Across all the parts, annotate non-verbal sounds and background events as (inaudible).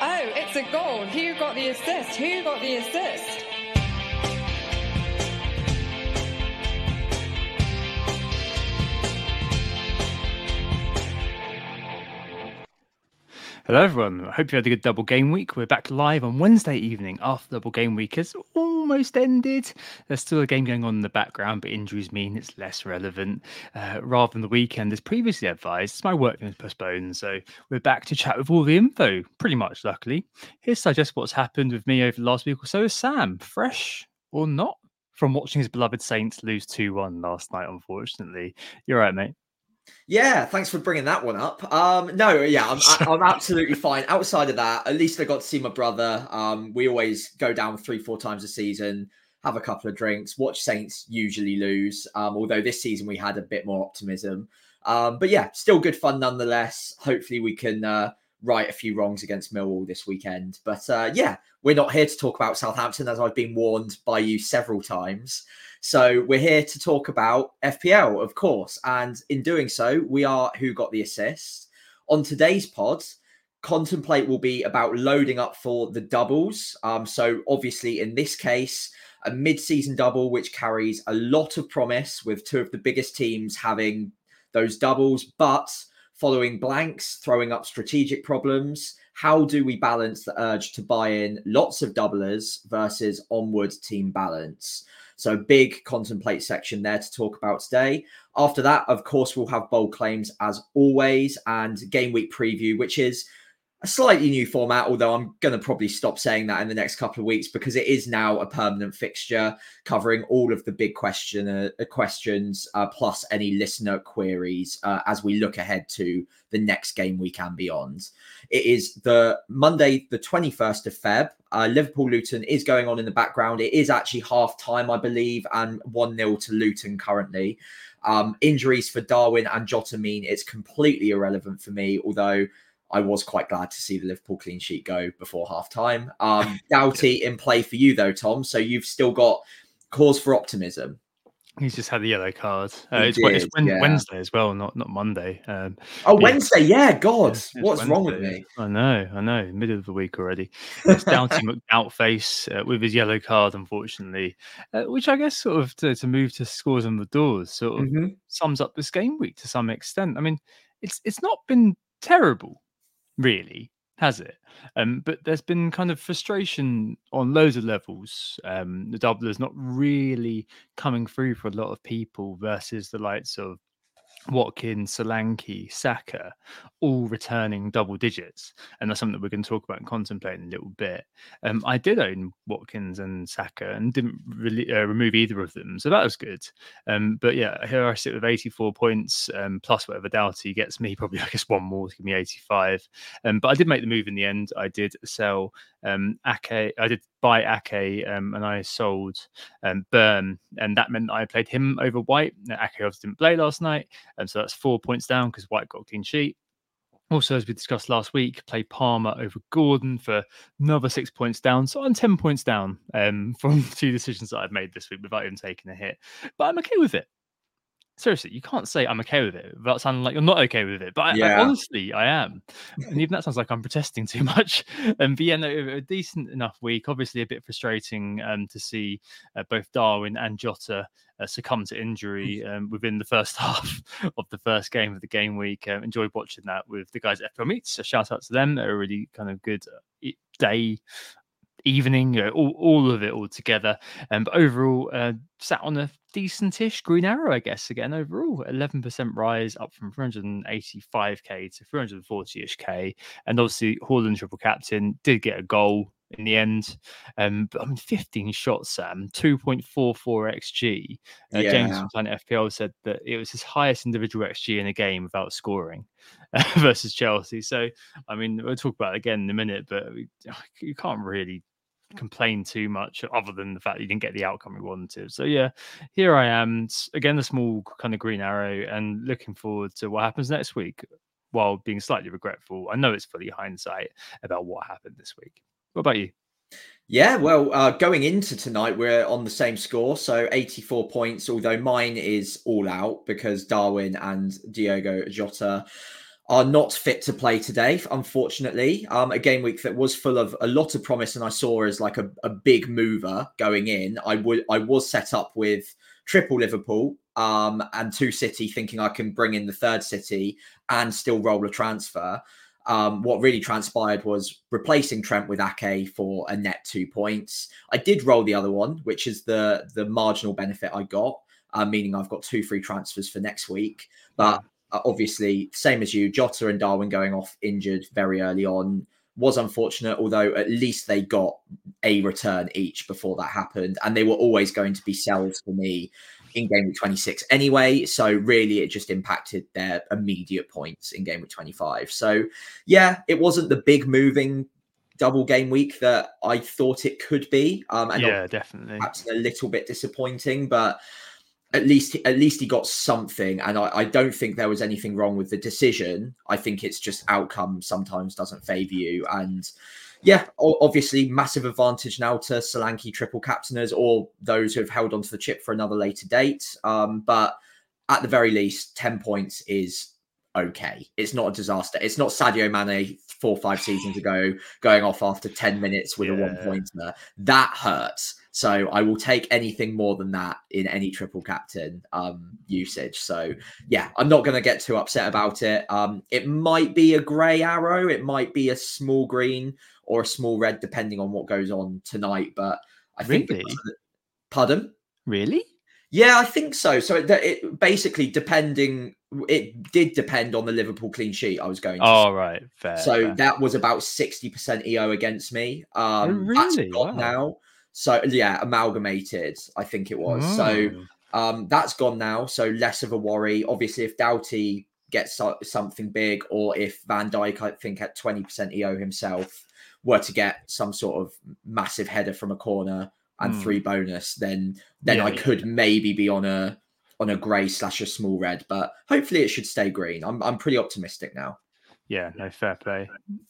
Oh, it's a goal. Who got the assist? Who got the assist? Hello, everyone. I hope you had a good double game week. We're back live on Wednesday evening after double game week has almost ended. There's still a game going on in the background, but injuries mean it's less relevant. Uh, rather than the weekend, as previously advised, my work has postponed. So we're back to chat with all the info, pretty much, luckily. Here's digest what's happened with me over the last week or so. Is Sam, fresh or not, from watching his beloved Saints lose 2 1 last night, unfortunately. You're right, mate. Yeah, thanks for bringing that one up. Um, no, yeah, I'm, I'm absolutely (laughs) fine. Outside of that, at least I got to see my brother. Um, we always go down three, four times a season, have a couple of drinks, watch Saints usually lose. Um, although this season we had a bit more optimism. Um, but yeah, still good fun nonetheless. Hopefully we can uh, right a few wrongs against Millwall this weekend. But uh, yeah, we're not here to talk about Southampton, as I've been warned by you several times. So we're here to talk about FPL, of course. And in doing so, we are Who Got the Assist. On today's pod, Contemplate will be about loading up for the doubles. Um, so obviously, in this case, a mid-season double which carries a lot of promise with two of the biggest teams having those doubles, but following blanks, throwing up strategic problems. How do we balance the urge to buy in lots of doublers versus onward team balance? So, big contemplate section there to talk about today. After that, of course, we'll have bold claims as always and game week preview, which is a slightly new format, although I'm going to probably stop saying that in the next couple of weeks because it is now a permanent fixture covering all of the big question uh, questions uh, plus any listener queries uh, as we look ahead to the next game week and beyond. It is the Monday, the 21st of Feb. Uh, Liverpool Luton is going on in the background. It is actually half time, I believe, and 1 0 to Luton currently. Um, injuries for Darwin and Jota mean it's completely irrelevant for me, although I was quite glad to see the Liverpool clean sheet go before half time. Um, (laughs) Doughty in play for you, though, Tom. So you've still got cause for optimism. He's just had the yellow card. Uh, it's, did, it's yeah. Wednesday as well, not not Monday. Um, oh, Wednesday, yeah. God, yeah, what's Wednesday. wrong with me? I know, I know. Middle of the week already. (laughs) It's Doughty McDoubtface uh, with his yellow card, unfortunately, uh, which I guess sort of to, to, move to scores on the doors sort of mm-hmm. sums up this game week to some extent. I mean, it's it's not been terrible really, has it? Um, but there's been kind of frustration on loads of levels. Um, the doubler's not really coming through for a lot of people versus the likes of Watkins, Solanke, Saka, all returning double digits, and that's something that we're going to talk about and contemplate in a little bit. Um, I did own Watkins and Saka and didn't really uh, remove either of them, so that was good. Um, but yeah, here I sit with 84 points um, plus whatever Doughty gets me, (laughs) probably I guess one more to give me 85. Um, but I did make the move in the end. I did sell um, Ake. I did buy Ake um, and I sold um, Burn, and that meant I played him over White. Ake obviously didn't play last night, and so that's four points down because White got a clean sheet. Also, as we discussed last week, play Palmer over Gordon for another six points down. So I'm 10 points down um, (laughs) from two decisions that I've made this week without even taking a hit. But I'm okay with it seriously, you can't say I'm okay with it without sounding like you're not okay with it. But I, yeah. I, honestly, I am. And even that sounds like I'm protesting (laughs) too much. And um, no, a decent enough week. Obviously, a bit frustrating um, to see uh, both Darwin and Jota uh, succumb to injury (laughs) um, within the first (laughs) half of the first game of the game week. Um, enjoyed watching that with the guys at FPL Meets. A shout out to them. They're a really kind of good uh, day evening, you know, all, all of it all together. Um, but overall, uh, sat on a decentish green arrow, I guess. Again, overall, 11% rise up from 385k to 340ish k. And obviously, Haaland triple captain did get a goal in the end. Um, but I mean, 15 shots, Sam, 2.44 xG. Uh, yeah. James from Planet FPL said that it was his highest individual xG in a game without scoring uh, (laughs) versus Chelsea. So, I mean, we'll talk about it again in a minute, but you can't really complain too much other than the fact you didn't get the outcome we wanted. So yeah, here I am again, the small kind of green arrow, and looking forward to what happens next week. While being slightly regretful, I know it's fully hindsight about what happened this week. What about you? Yeah, well, uh, going into tonight, we're on the same score, so 84 points. Although mine is all out because Darwin and Diogo Jota are not fit to play today, unfortunately. Um, a game week that was full of a lot of promise, and I saw as like a, a big mover going in. I would I was set up with triple Liverpool um, and two City, thinking I can bring in the third City and still roll a transfer. Um, what really transpired was replacing Trent with Ake for a net two points. I did roll the other one, which is the the marginal benefit I got, uh, meaning I've got two free transfers for next week. But uh, obviously, same as you, Jota and Darwin going off injured very early on was unfortunate, although at least they got a return each before that happened. And they were always going to be sells for me in game week 26 anyway. So really, it just impacted their immediate points in game week 25. So yeah, it wasn't the big moving double game week that I thought it could be. Um, and yeah, definitely. Perhaps a little bit disappointing, but at least at least he got something and I, I, don't think there was anything wrong with the decision. I think it's just outcome sometimes doesn't favor you and yeah obviously massive advantage now to solanke triple captainers or those who have held onto the chip for another later date um, but at the very least 10 points is okay. It's not a disaster. It's not sadio mane four or five seasons ago going off after 10 minutes with yeah. a one pointer. That hurts so I will take anything more than that in any triple captain um, usage. So yeah, I'm not going to get too upset about it. Um, it might be a grey arrow, it might be a small green or a small red, depending on what goes on tonight. But I think, really? pardon, really? Yeah, I think so. So it, it, basically depending, it did depend on the Liverpool clean sheet. I was going. To oh right, fair. So fair. that was about sixty percent EO against me. Um, oh, really? Wow. now. So yeah, amalgamated, I think it was. Oh. So um, that's gone now. So less of a worry. Obviously, if Doughty gets so- something big, or if Van Dijk, I think at twenty percent EO himself, were to get some sort of massive header from a corner and mm. three bonus, then then yeah, I yeah. could maybe be on a on a grey slash a small red. But hopefully, it should stay green. I'm I'm pretty optimistic now. Yeah, no fair play.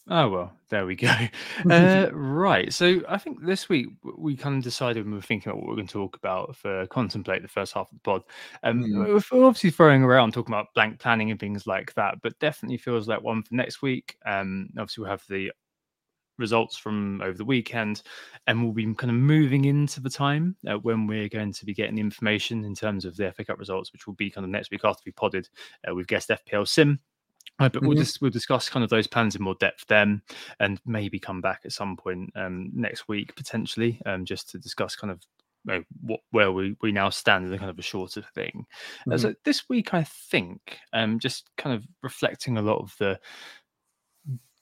Oh well, there we go. (laughs) Uh, right, so I think this week we kind of decided when we were thinking about what we're going to talk about for contemplate the first half of the pod. Um, mm. We're obviously throwing around talking about blank planning and things like that, but definitely feels like one for next week. Um, obviously we'll have the results from over the weekend, and we'll be kind of moving into the time uh, when we're going to be getting the information in terms of the FA Cup results, which will be kind of next week after we podded uh, with guest FPL Sim. Uh, but mm-hmm. we'll just we'll discuss kind of those plans in more depth then, and maybe come back at some point um, next week potentially, um, just to discuss kind of you know, what where we, we now stand in kind of a shorter thing. Mm-hmm. Uh, so this week, I think, um, just kind of reflecting a lot of the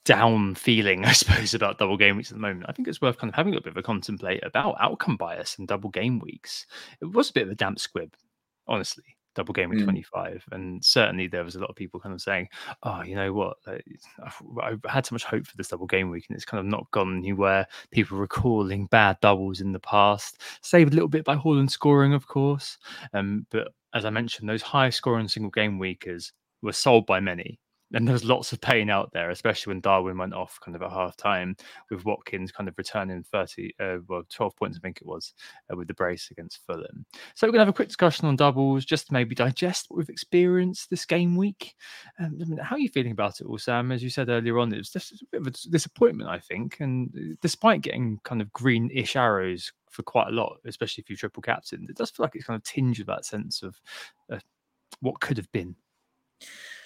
down feeling, (laughs) I suppose, about double game weeks at the moment. I think it's worth kind of having a bit of a contemplate about outcome bias and double game weeks. It was a bit of a damp squib, honestly double game week mm. 25 and certainly there was a lot of people kind of saying oh you know what? I had so much hope for this double game week and it's kind of not gone anywhere. People recalling bad doubles in the past saved a little bit by Haaland scoring of course. Um, but as i mentioned those high scoring single game weekers were sold by many and there was lots of pain out there, especially when Darwin went off kind of at half time with Watkins kind of returning 30, uh, well, 12 points, I think it was, uh, with the brace against Fulham. So we're going to have a quick discussion on doubles, just maybe digest what we've experienced this game week. Um, how are you feeling about it all, Sam? As you said earlier on, it was just a bit of a disappointment, I think. And uh, despite getting kind of greenish arrows for quite a lot, especially if you triple captain, it does feel like it's kind of tinged with that sense of uh, what could have been.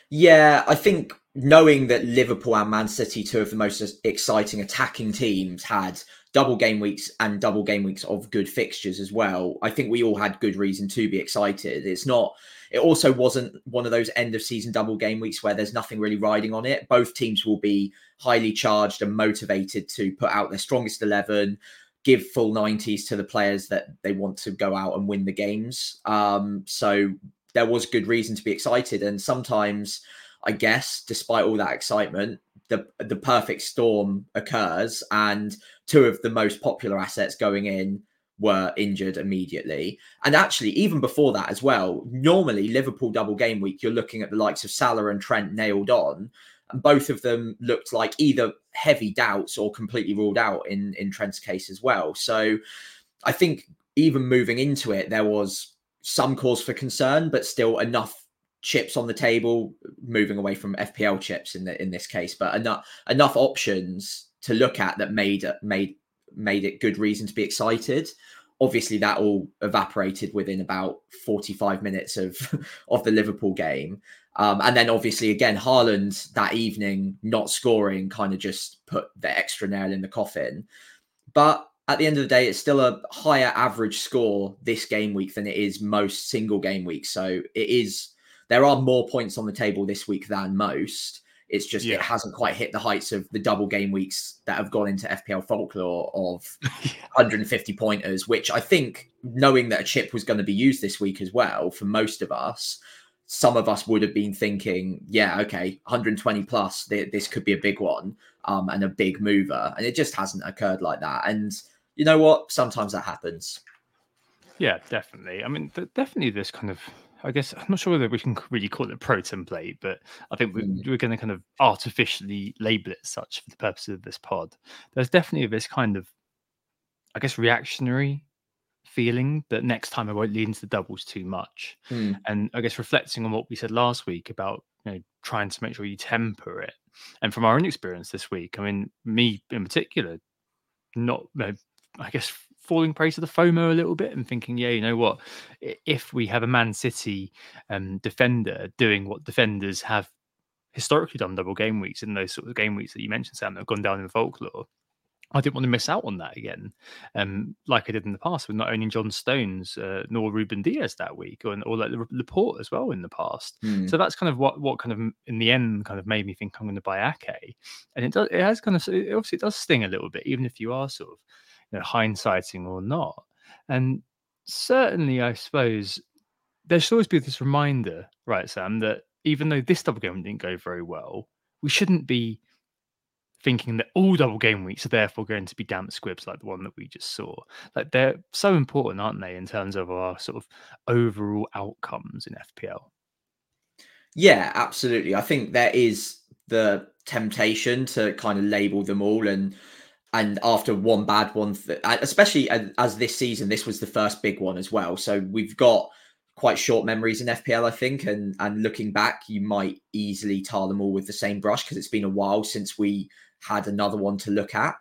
Yeah, I think knowing that Liverpool and Man City, two of the most exciting attacking teams, had double game weeks and double game weeks of good fixtures as well. I think we all had good reason to be excited. It's not it also wasn't one of those end of season double game weeks where there's nothing really riding on it. Both teams will be highly charged and motivated to put out their strongest 11, give full 90s to the players that they want to go out and win the games. Um, so there was good reason to be excited. And sometimes, I guess, despite all that excitement, the the perfect storm occurs and two of the most popular assets going in were injured immediately. And actually, even before that as well, normally Liverpool double game week, you're looking at the likes of Salah and Trent nailed on. And both of them looked like either heavy doubts or completely ruled out in, in Trent's case as well. So I think even moving into it, there was some cause for concern, but still enough chips on the table, moving away from FPL chips in the, in this case, but enough enough options to look at that made made made it good reason to be excited. Obviously, that all evaporated within about 45 minutes of, (laughs) of the Liverpool game. Um, and then obviously, again, Haaland that evening not scoring kind of just put the extra nail in the coffin. But at the end of the day, it's still a higher average score this game week than it is most single game weeks. So it is, there are more points on the table this week than most. It's just yeah. it hasn't quite hit the heights of the double game weeks that have gone into FPL folklore of (laughs) 150 pointers, which I think, knowing that a chip was going to be used this week as well, for most of us, some of us would have been thinking, yeah, okay, 120 plus, this could be a big one um, and a big mover. And it just hasn't occurred like that. And you know what? Sometimes that happens. Yeah, definitely. I mean, definitely this kind of I guess I'm not sure whether we can really call it a pro template, but I think we, mm. we're going to kind of artificially label it such for the purposes of this pod. There's definitely this kind of, I guess, reactionary feeling that next time I won't lean into the doubles too much. Mm. And I guess reflecting on what we said last week about you know trying to make sure you temper it, and from our own experience this week, I mean, me in particular, not you know, I guess falling prey to the FOMO a little bit and thinking, yeah, you know what? If we have a Man City um, defender doing what defenders have historically done double game weeks in those sort of game weeks that you mentioned, Sam, that have gone down in folklore, I didn't want to miss out on that again, um, like I did in the past with not only John Stones uh, nor Ruben Dias that week, or, or like the Laporte as well in the past. Mm. So that's kind of what what kind of in the end kind of made me think I'm going to buy Ake, and it does it has kind of it obviously it does sting a little bit, even if you are sort of you know, hindsighting or not. And certainly, I suppose there should always be this reminder, right, Sam, that even though this double game didn't go very well, we shouldn't be thinking that all double game weeks are therefore going to be damp squibs like the one that we just saw. Like they're so important, aren't they, in terms of our sort of overall outcomes in FPL? Yeah, absolutely. I think there is the temptation to kind of label them all and and after one bad one, th- especially as this season, this was the first big one as well. So we've got quite short memories in FPL, I think, and and looking back, you might easily tar them all with the same brush because it's been a while since we had another one to look at.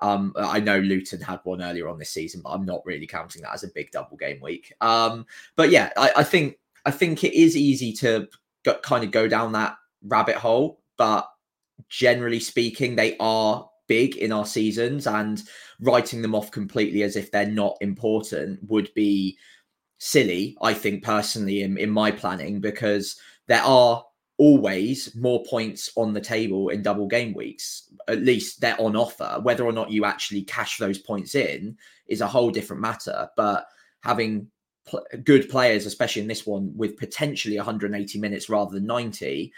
Um, I know Luton had one earlier on this season, but I'm not really counting that as a big double game week. Um, but yeah, I, I think I think it is easy to go, kind of go down that rabbit hole, but generally speaking, they are big in our seasons and writing them off completely as if they're not important would be silly, I think personally, in, in my planning, because there are always more points on the table in double game weeks. At least they're on offer. Whether or not you actually cash those points in is a whole different matter. But having pl- good players, especially in this one, with potentially 180 minutes rather than 90,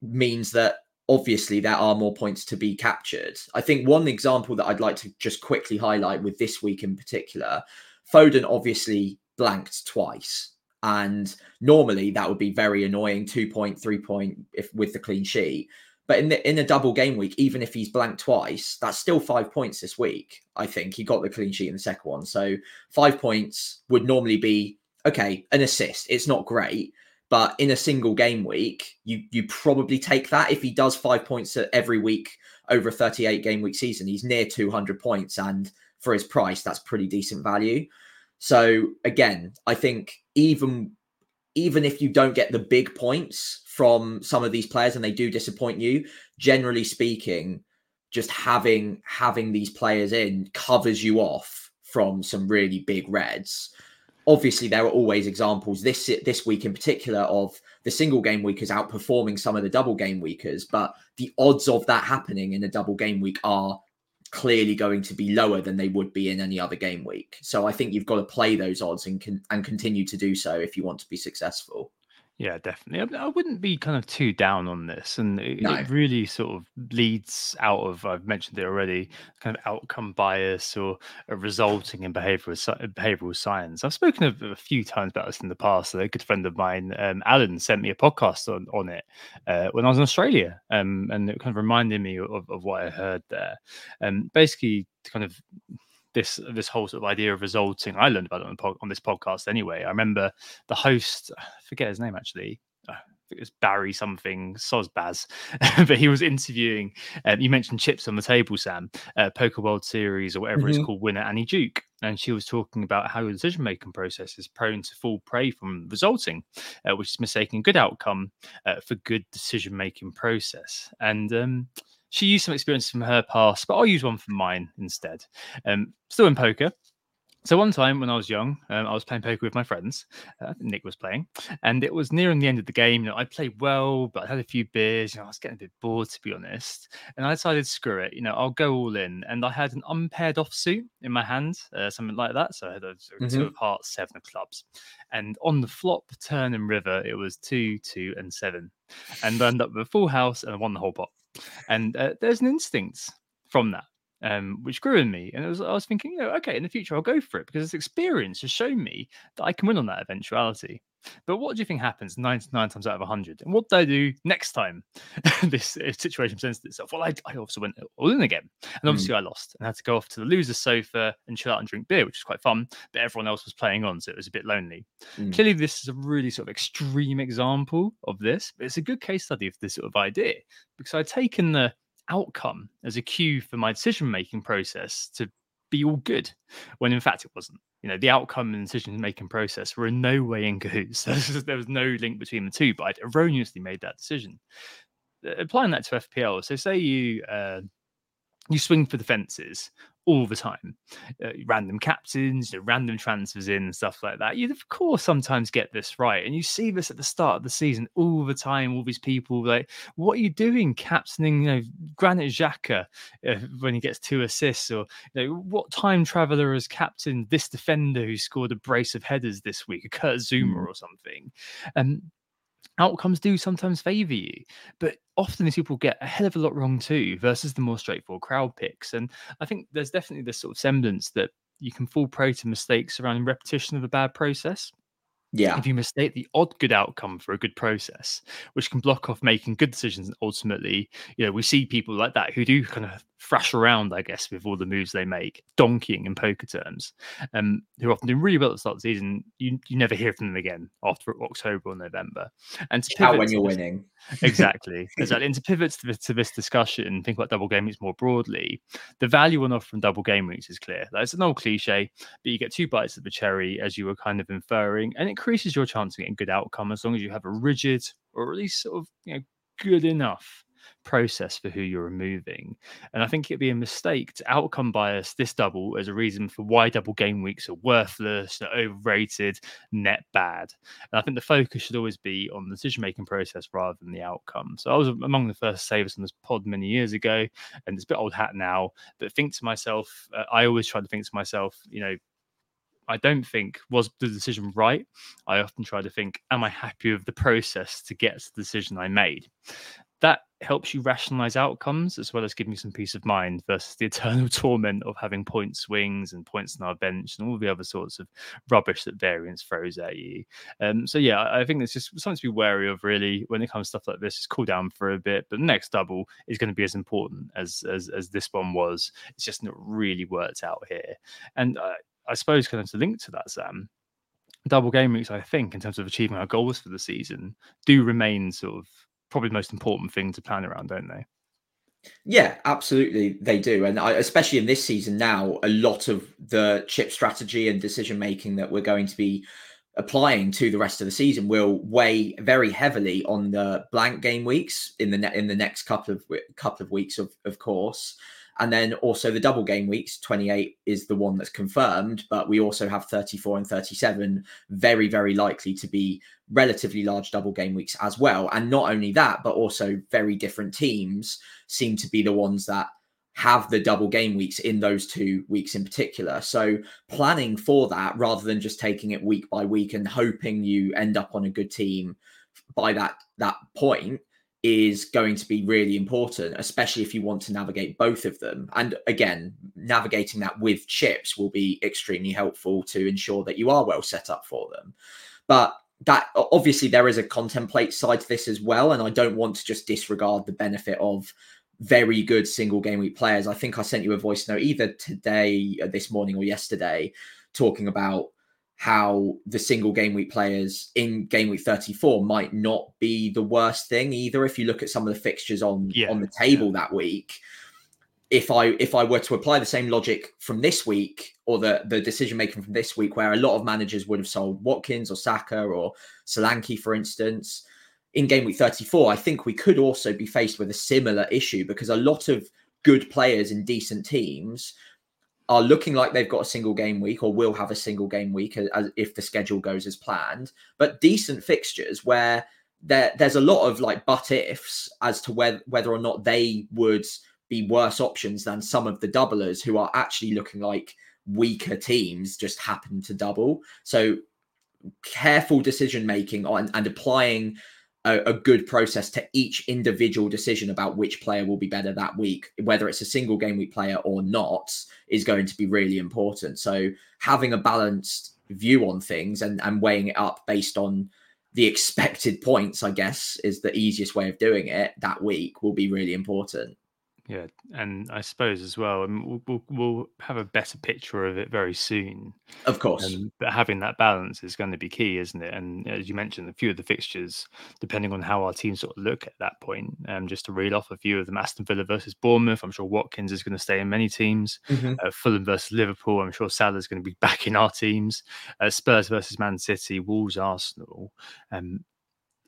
means that obviously there are more points to be captured. I think one example that I'd like to just quickly highlight with this week in particular, Foden obviously blanked twice. And normally that would be very annoying, two point, three point if with the clean sheet. But in the in a double game week, even if he's blanked twice, that's still five points this week. I think he got the clean sheet in the second one. So five points would normally be okay, an assist. It's not great, but in a single game week, you you probably take that. If he does five points every week over a 38 game week season, he's near 200 points, and for his price, that's pretty decent value. So again, I think even even if you don't get the big points from some of these players and they do disappoint you, generally speaking, just having having these players in covers you off from some really big reds. Obviously, there are always examples this this week in particular of the single game weekers outperforming some of the double game weekers, but the odds of that happening in a double game week are clearly going to be lower than they would be in any other game week. So I think you've got to play those odds and can, and continue to do so if you want to be successful. Yeah, definitely. I, I wouldn't be kind of too down on this, and it, No. it really sort of leads out of I've mentioned it already, kind of outcome bias or uh, resulting in behavioral behavioral science. I've spoken a, a few times about this in the past. A good friend of mine, um, Alan, sent me a podcast on on it uh, when I was in Australia, um, and it kind of reminded me of, of what I heard there. And um, basically, to kind of this this whole sort of idea of resulting. I learned about it on, on this podcast anyway. I remember the host, I forget his name actually. Uh, I think it was Barry something, Sosbaz, (laughs) but he was interviewing. Um, you mentioned chips on the table, Sam, uh, Poker World Series or whatever mm-hmm. it's called, winner Annie Duke, and she was talking about how the decision making process is prone to fall prey from resulting, uh, which is mistaking good outcome uh, for good decision making process. And um, she used some experience from her past, but I'll use one from mine instead. Um, still in poker. So one time when I was young, um, I was playing poker with my friends. Uh, Nick was playing, and it was nearing the end of the game. You know, I played well, but I had a few beers. You know, I was getting a bit bored to be honest, and I decided, screw it. You know, I'll go all in. And I had an unpaired offsuit in my hand, uh, something like that. So I had a mm-hmm. two of hearts, seven of clubs, and on the flop, turn, and river, it was two, two, and seven, and I ended up with a full house and I won the whole pot. And uh, there's an instinct from that. Um, which grew in me, and it was, I was thinking, you know, okay, in the future I'll go for it because this experience has shown me that I can win on that eventuality. But what do you think happens 99 times out of 100? And what do I do next time (laughs) this situation presents itself? Well, I, I also went all in again. And obviously, mm. I lost and had to go off to the loser's sofa and chill out and drink beer, which was quite fun. But everyone else was playing on, so it was a bit lonely. Mm. Clearly, this is a really sort of extreme example of this, but it's a good case study of this sort of idea because I'd taken the outcome as a cue for my decision making process to be all good when in fact it wasn't. You know the outcome and decision making process were in no way in cahoots. (laughs) There was no link between the two but i'd erroneously made that decision. Applying that to fpl so say you uh, you swing for the fences all the time. Uh, random captains, you know, random transfers in, and stuff like that. You of course sometimes get this right, and you see this at the start of the season all the time. All these people like, what are you doing, captaining? You know, Granit Xhaka uh, when he gets two assists, or you know, what time traveler has captained this defender who scored a brace of headers this week, a Kurt Zouma mm. or something. And outcomes do sometimes favor you, but often these people get a hell of a lot wrong too, versus the more straightforward crowd picks. And I think there's definitely this sort of semblance that you can fall prey to mistakes around repetition of a bad process. Yeah. If you mistake the odd good outcome for a good process, which can block off making good decisions, ultimately, you know, we see people like that who do kind of thrash around, I guess, with all the moves they make, donkeying in poker terms, um, who often do really well at the start of the season. You, you never hear from them again after October or November. And to when you're winning. (laughs) exactly. exactly. And to pivot to this, to this discussion, think about double game weeks more broadly, the value on offer from double game weeks is clear. That's an old cliche, but you get two bites of the cherry, as you were kind of inferring, and it increases your chance of getting good outcome as long as you have a rigid or at least sort of you know good enough process for who you're removing. And I think it'd be a mistake to outcome bias this double as a reason for why double game weeks are worthless, overrated, net bad. And I think the focus should always be on the decision making process rather than the outcome. So I was among the first savers on this pod many years ago, and it's a bit old hat now, but think to myself, uh, I always try to think to myself, you know, I don't think was the decision right. I often try to think, am I happy with the process to get to the decision I made? that helps you rationalize outcomes as well as giving you some peace of mind versus the (laughs) eternal torment of having point swings and points on our bench and all the other sorts of rubbish that variance throws at you. Um, so yeah, I think it's just something to be wary of really when it comes to stuff like this. Just cool down for a bit, but the next double is going to be as important as as, as this one was. It's just not really worked out here, and I suppose kind of to link to that, Sam double game weeks, I think, in terms of achieving our goals for the season, do remain sort of probably the most important thing to plan around, don't they? Yeah, absolutely, they do, and I, especially in this season now, a lot of the chip strategy and decision making that we're going to be applying to the rest of the season will weigh very heavily on the blank game weeks in the ne- in the next couple of couple of weeks of of course and then also the double game weeks 28 is the one that's confirmed but we also have 34 and 37 very very likely to be relatively large double game weeks as well and not only that but also very different teams seem to be the ones that have the double game weeks in those two weeks in particular. So planning for that rather than just taking it week by week and hoping you end up on a good team by that that point is going to be really important, especially if you want to navigate both of them. And again, navigating that with chips will be extremely helpful to ensure that you are well set up for them. But that obviously there is a contemplate side to this as well. And I don't want to just disregard the benefit of very good single game week players. I think I sent you a voice note either today, uh, this morning, or yesterday, talking about how the single game week players in game week 34 might not be the worst thing either. If you look at some of the fixtures on yeah. on the table that week, if I if I were to apply the same logic from this week or the the decision making from this week, where a lot of managers would have sold Watkins or Saka or Solanke, for instance, in game week 34, I think we could also be faced with a similar issue because a lot of good players in decent teams are looking like they've got a single game week or will have a single game week as, if the schedule goes as planned, but decent fixtures where there, there's a lot of like but ifs as to whether, whether or not they would be worse options than some of the doublers who are actually looking like weaker teams just happen to double. So careful decision making on and applying a, a, good process to each individual decision about which player will be better that week, whether it's a single game week player or not, is going to be really important. So having a balanced view on things and, and weighing it up based on the expected points, I guess, is the easiest way of doing it that week will be really important. Yeah, and I suppose as well, and we'll, we'll, we'll have a better picture of it very soon. Of course, um, but having that balance is going to be key, isn't it? And as you mentioned, a few of the fixtures, depending on how our teams sort of look at that point, um, just to read off a few of them: Aston Villa versus Bournemouth. I'm sure Watkins is going to stay in many teams. Mm-hmm. Uh, Fulham versus Liverpool. I'm sure Salah's going to be (laughs) back in our teams. Uh, Spurs versus Man City. Wolves, Arsenal. Um,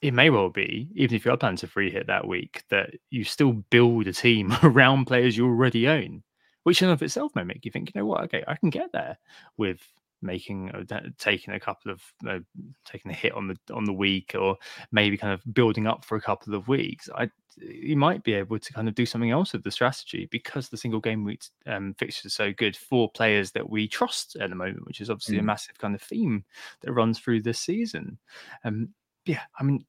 it may well be, even if you are planning to free hit that week, that you still build a team (laughs) around players you already own, which in of itself may make you think, you know what, okay, I can get there with making taking a couple of uh, taking a hit on the on the week or maybe kind of building up for a couple of weeks. I you might be able to kind of do something else with the strategy because the single game week um, fixture is so good for players that we trust at the moment which is obviously mm. a massive kind of theme that runs through this season. Um yeah i mean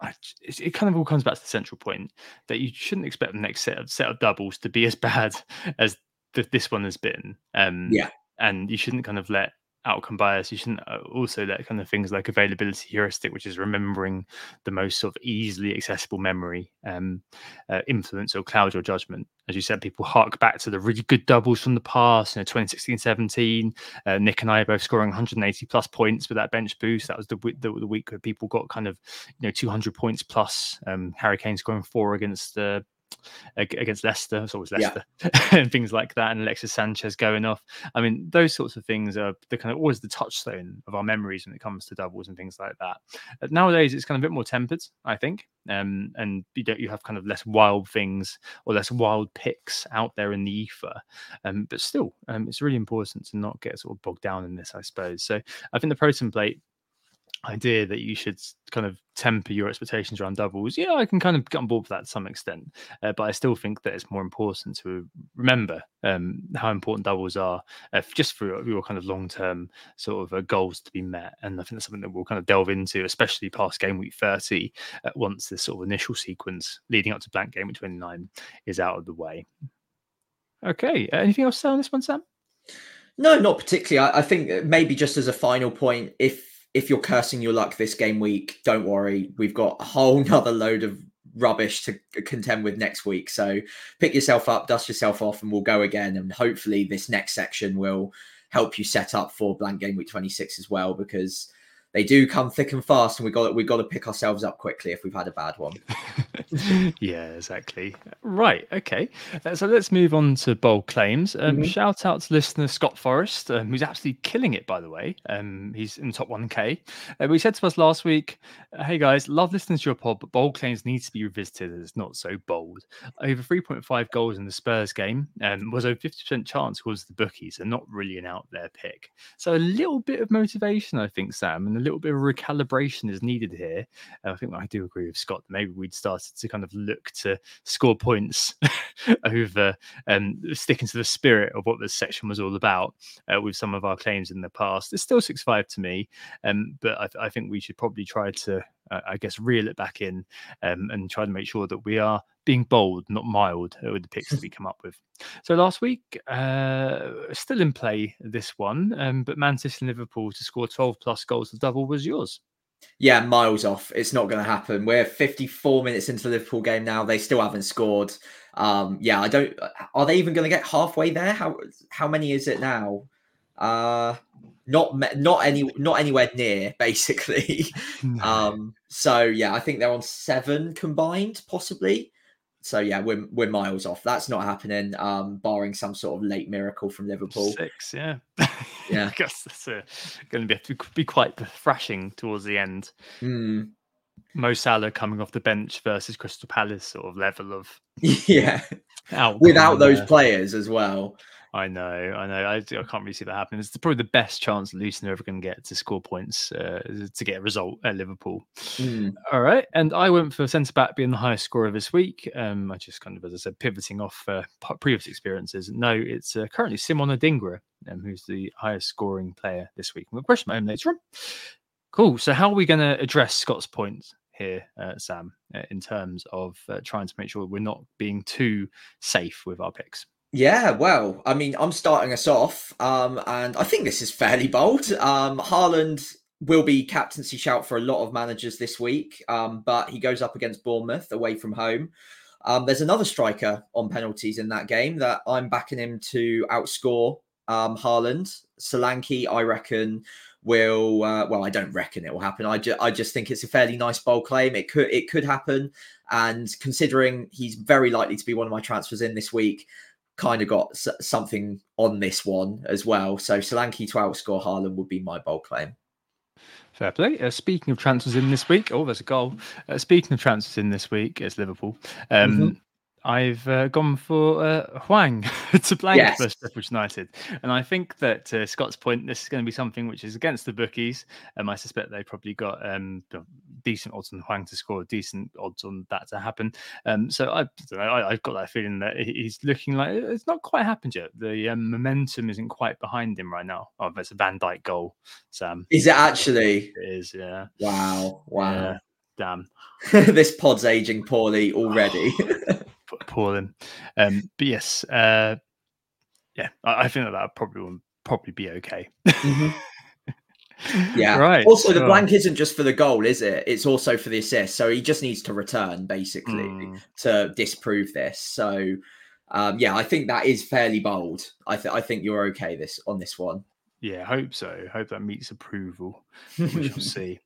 I, it kind of all comes back to the central point that you shouldn't expect the next set of set of doubles to be as (laughs) bad as the, this one has been. Um, yeah, and you shouldn't kind of let outcome bias. You shouldn't uh, also let kind of things like availability heuristic, which is remembering the most sort of easily accessible memory, um, uh, influence or cloud your judgment. As you said, people hark back to the really good doubles from the past, you know, 2016 17. Uh, Nick and I both scoring 180 plus points with that bench boost. That was the, the, the week where people got kind of, you know, 200 points plus. Um, Harry Kane scoring four against the against Leicester. It's always Leicester yeah. (laughs) and things like that. And Alexis Sanchez going off. I mean, those sorts of things are the kind of always the touchstone of our memories when it comes to doubles and things like that. But nowadays, it's kind of a bit more tempered, I think. Um, and you don't you have kind of less wild things or less wild picks out there in the ether. Um, but still, um, it's really important to not get sort of bogged down in this, I suppose. So I think the pro template idea that you should kind of temper your expectations around doubles, yeah, I can kind of get on board with that to some extent. Uh, but I still think that it's more important to remember um, how important doubles are uh, just for your kind of long term sort of uh, goals to be met. And I think that's something that we'll kind of delve into, especially past game week 30, uh, once this sort of initial sequence leading up to blank game week 29 is out of the way. Okay. Uh, anything else on this one, Sam? No, not particularly. I, I think maybe just as a final point, if if you're cursing your luck this game week, don't worry. We've got a whole (laughs) nother load of rubbish to contend with next week. So pick yourself up, dust yourself off, and we'll go again. And hopefully, this next section will help you set up for blank game week 26 as well, because they do come thick and fast, and we got we got to pick ourselves up quickly if we've had a bad one. (laughs) yeah, exactly. Right. Okay. Uh, so let's move on to bold claims. Um, mm-hmm. Shout out to listener Scott Forrest, um, who's absolutely killing it, by the way. Um, he's in the top 1K. Uh, he said to us last week, uh, Hey guys, love listening to your pod, but bold claims needs to be revisited as it's not so bold. Over 3.5 goals in the Spurs game um, was over 50% chance was the bookies and not really an out there pick. So a little bit of motivation, I think, Sam, and a little bit of recalibration is needed here. Uh, I think I do agree with Scott. Maybe we'd started to kind of look to score points (laughs) over um, sticking to the spirit of what this section was all about uh, with some of our claims in the past. It's still six five to me, um, but I, I, think we should probably try to, uh, I guess, reel it back in um, and try to make sure that we are being bold, not mild, with the picks that we come up with. So last week, uh, still in play this one, um, but Manchester and Liverpool to score 12 plus goals the double was yours. Yeah, miles off. It's not going to happen. We're 54 minutes into the Liverpool game now. They still haven't scored. Um, yeah, I don't. Are they even going to get halfway there? How how many is it now? Uh, not not any not anywhere near (laughs) basically. No. Um, so yeah, I think they're on seven combined, possibly so yeah, we're we're miles off. That's not happening, um, barring some sort of late miracle from Liverpool. Six, yeah, yeah. (laughs) I guess that's uh, going to be be quite thrashing towards the end. Mm. Mo Salah coming off the bench versus Crystal Palace sort of level of (laughs) yeah, without those players as well. I know, I know. I, I can't really see that happening. It's probably the best chance Luton are ever going to get to score points uh, to get a result at Liverpool. Mm. All right, and I went for centre back being the highest scorer this week. Um, I just kind of, as I said, pivoting off uh, previous experiences. No, it's uh, currently Simon Adingra, um, who's the highest scoring player this week. We'll question my own later on. Cool. So, how are we going to address Scott's points here, uh, Sam, uh, in terms of uh, trying to make sure we're not being too safe with our picks? Yeah, well, I mean, I'm starting us off, um, and I think this is fairly bold. Um, Haaland will be captaincy shout for a lot of managers this week, um, but he goes up against Bournemouth away from home. Um, there's another striker on penalties in that game that I'm backing him to outscore um, Haaland. Solanke, I reckon, will. Uh, well, I don't reckon it will happen. I, ju- I just think it's a fairly nice bold claim. It could it could happen, and considering he's very likely to be one of my transfers in this week, kind of got s- something on this one as well. So Solanke to outscore Haaland would be my bold claim. Fair play. Uh, speaking of transfers in this week, oh, there's a goal. Uh, speaking of transfers in this week, it's Liverpool. Um, mm-hmm. I've uh, gone for uh, Hwang (laughs) to blank yes. for Sheffield United, and I think that uh, Scott's point, this is going to be something which is against the bookies. Um, I suspect they probably got um, decent odds on Hwang to score, decent odds on that to happen. Um, so I, I, have got that feeling that he's looking like it's not quite happened yet. The um, momentum isn't quite behind him right now. Oh, that's a Van Dijk goal, Sam. Is it actually? It is. Yeah. Wow. Wow. Yeah, damn. (laughs) this pod's aging poorly already. (laughs) appalling. Um, but yes, uh, yeah, I, I, think that that probably will probably be okay. mm-hmm. (laughs) Yeah. Right. Also, the blank isn't just for the goal, is it? It's also for the assist. So he just needs to return basically mm. to disprove this. So, um, yeah, I think that is fairly bold. I, th- I think you're okay this on this one. Yeah, hope so. Hope that meets approval. We shall (laughs) see.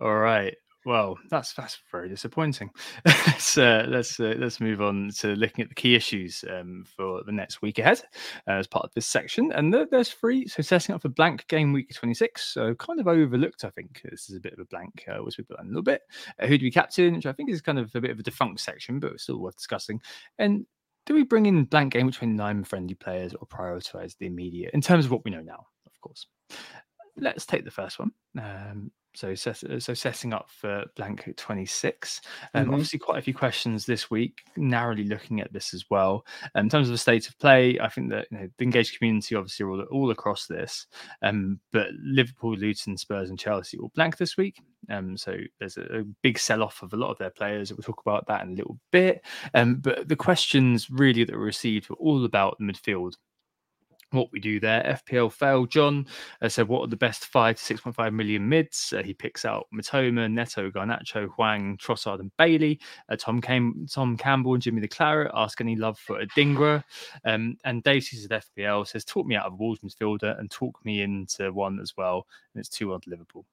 All right. Well, that's that's very disappointing. (laughs) let's uh, let's uh, let's move on to looking at the key issues um, for the next week ahead uh, as part of this section. And there's three. So setting up for blank game week 26. So kind of overlooked, I think. This is a bit of a blank. Uh, we'll speak a little bit. Uh, who do we captain? Which I think is kind of a bit of a defunct section, but still worth discussing. And do we bring in blank game week 29 friendly players or prioritize the immediate in terms of what we know now? Of course. Let's take the first one. Um, so set, uh, so setting up for blank 26 um, mm-hmm. obviously quite a few questions this week narrowly looking at this as well. Um, in terms of the state of play i think that you know, the engaged community obviously are all, all across this. Um, but liverpool luton spurs and chelsea all blank this week. Um, so there's a, a big sell-off of a lot of their players we'll talk about that in a little bit. Um, but the questions really that were received were all about the midfield what we do there. FPL fail. John uh, said, What are the best five to 6.5 million mids? Uh, he picks out Mitoma, Neto, Garnacho, Hwang, Trossard, and Bailey. Uh, Tom, Cam- Tom Campbell and Jimmy the Claret ask any love for Adingra. Um, and Dave sees at FPL says, Talk me out of a Wolves midfielder and talk me into one as well. And it's 2 on Liverpool.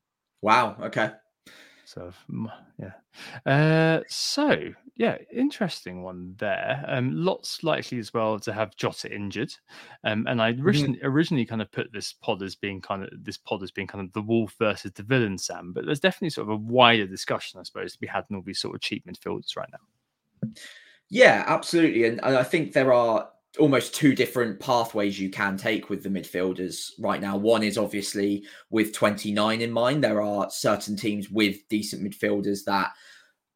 Wow. Okay. So yeah. Uh, so yeah, interesting one there. Um, lots likely as well to have Jota injured. Um, and I originally mm-hmm. originally kind of put this pod as being kind of this pod as being kind of the wolf versus the villain, Sam. But there's definitely sort of a wider discussion, I suppose, to be had in all these sort of cheap midfielders right now. Yeah, absolutely. And, and I think there are almost two different pathways you can take with the midfielders right now. One is obviously with 29 in mind. There are certain teams with decent midfielders that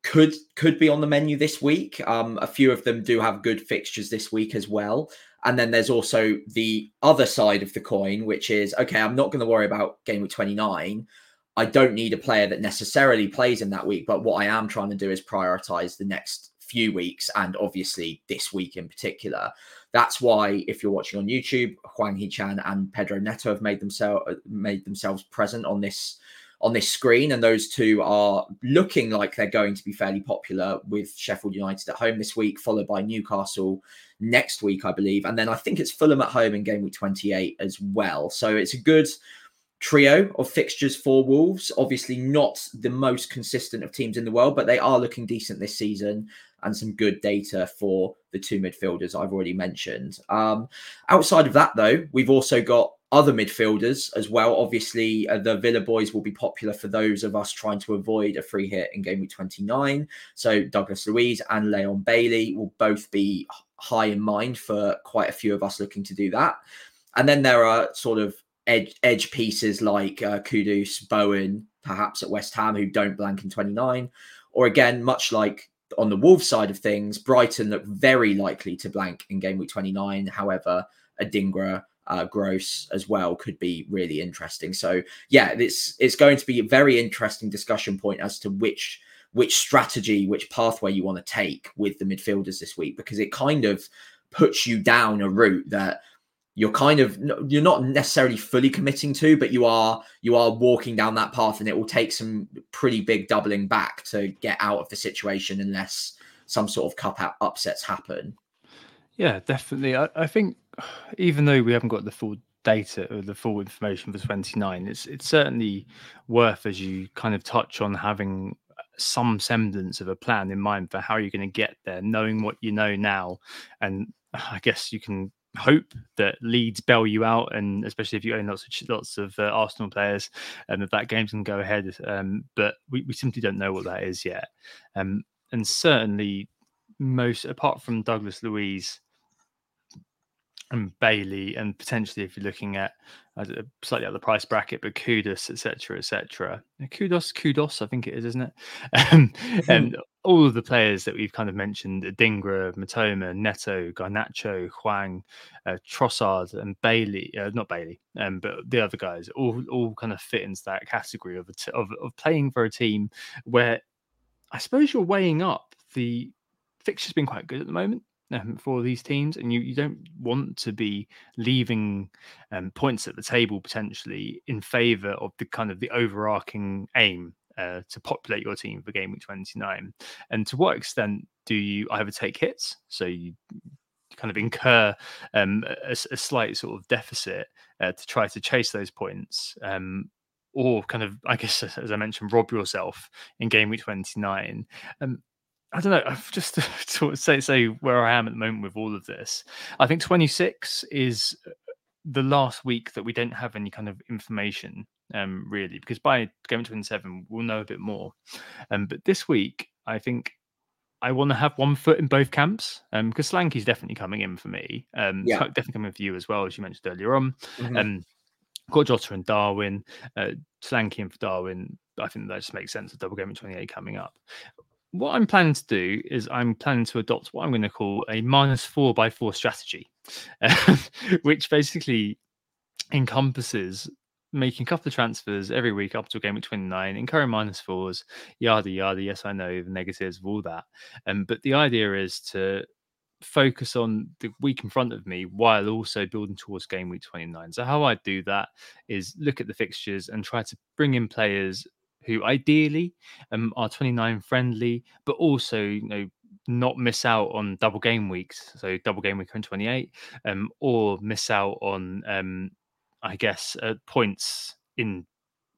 could could be on the menu this week. Um, a few of them do have good fixtures this week as well. And then there's also the other side of the coin, which is okay, I'm not going to worry about game week 29. I don't need a player that necessarily plays in that week, but what I am trying to do is prioritize the next few weeks and obviously this week in particular. That's why if you're watching on YouTube, Hwang Hee-chan and Pedro Neto have made themselves made themselves present on this on this screen, and those two are looking like they're going to be fairly popular with Sheffield United at home this week, followed by Newcastle next week, I believe, and then I think it's Fulham at home in game week 28 as well. So it's a good trio of fixtures for Wolves. Obviously, not the most consistent of teams in the world, but they are looking decent this season and some good data for the two midfielders I've already mentioned. Um, outside of that, though, we've also got other midfielders as well. Obviously, uh, the Villa boys will be popular for those of us trying to avoid a free hit in game week 29. So Douglas Luiz and Leon Bailey will both be high in mind for quite a few of us looking to do that. And then there are sort of edge, edge pieces like uh, Kudus, Bowen, perhaps at West Ham, who don't blank in 29. Or again, much like on the Wolves side of things, Brighton look very likely to blank in game week 29. However, Adingra, uh, Gross as well could be really interesting. So yeah, it's it's going to be a very interesting discussion point as to which which strategy, which pathway you want to take with the midfielders this week, because it kind of puts you down a route that you're kind of you're not necessarily fully committing to but you are you are walking down that path and it will take some pretty big doubling back to get out of the situation unless some sort of cup upsets happen. Yeah definitely. I, I think even though we haven't got the full data or the full information for 29 it's it's certainly worth as you kind of touch on having some semblance of a plan in mind for how you're going to get there knowing what you know now. And i guess you can hope that Leeds bail you out, and especially if you own lots of lots of uh, Arsenal players, and that that game can go ahead. Um, but we, we simply don't know what that is yet. Um, and certainly, most apart from Douglas Luiz and Bailey, and potentially if you're looking at uh, slightly out the price bracket, but Kudos, etc., etc. Kudos, kudos, I think it is, isn't it? (laughs) Um, and all of the players that we've kind of mentioned: Dingra, Mitoma, Neto, Garnacho, Hwang, uh, Trossard, and Bailey. Uh, not Bailey, um, but the other guys all all kind of fit into that category of, t- of of playing for a team where I suppose you're weighing up the fixture's been quite good at the moment um, for these teams, and you, you don't want to be leaving um, points at the table potentially in favour of the kind of the overarching aim uh, to populate your team for game week 29. And to what extent do you either take hits, so you kind of incur um, a, a, slight sort of deficit uh, to try to chase those points, um, or kind of, I guess, as I mentioned, rob yourself in game week 29. Um, I don't know. I've (laughs) just to say say where I am at the moment with all of this. I think 26 is uh, the last week that we don't have any kind of information, um, really, because by game 27 we'll know a bit more. Um, but this week, I think I want to have one foot in both camps. Um, because Solanke's definitely coming in for me. Um, yeah. (laughs) definitely coming for you as well, as you mentioned earlier on. Mm-hmm. Um, got Jota and Darwin, uh, Solanke and for Darwin. I think that just makes sense. A double game at 28 coming up what I'm planning to do is I'm planning to adopt what I'm going to call a minus four by four strategy, (laughs) which basically encompasses making a couple of transfers every week up to a game at 29, incurring minus fours, yada yada. Yes, I know the negatives of all that. Um, but the idea is to focus on the week in front of me while also building towards game week 29. So how I do that is look at the fixtures and try to bring in players who ideally um, are 29 friendly, but also you know not miss out on double game weeks, so double game week on 28, um, or miss out on um, I guess uh, points in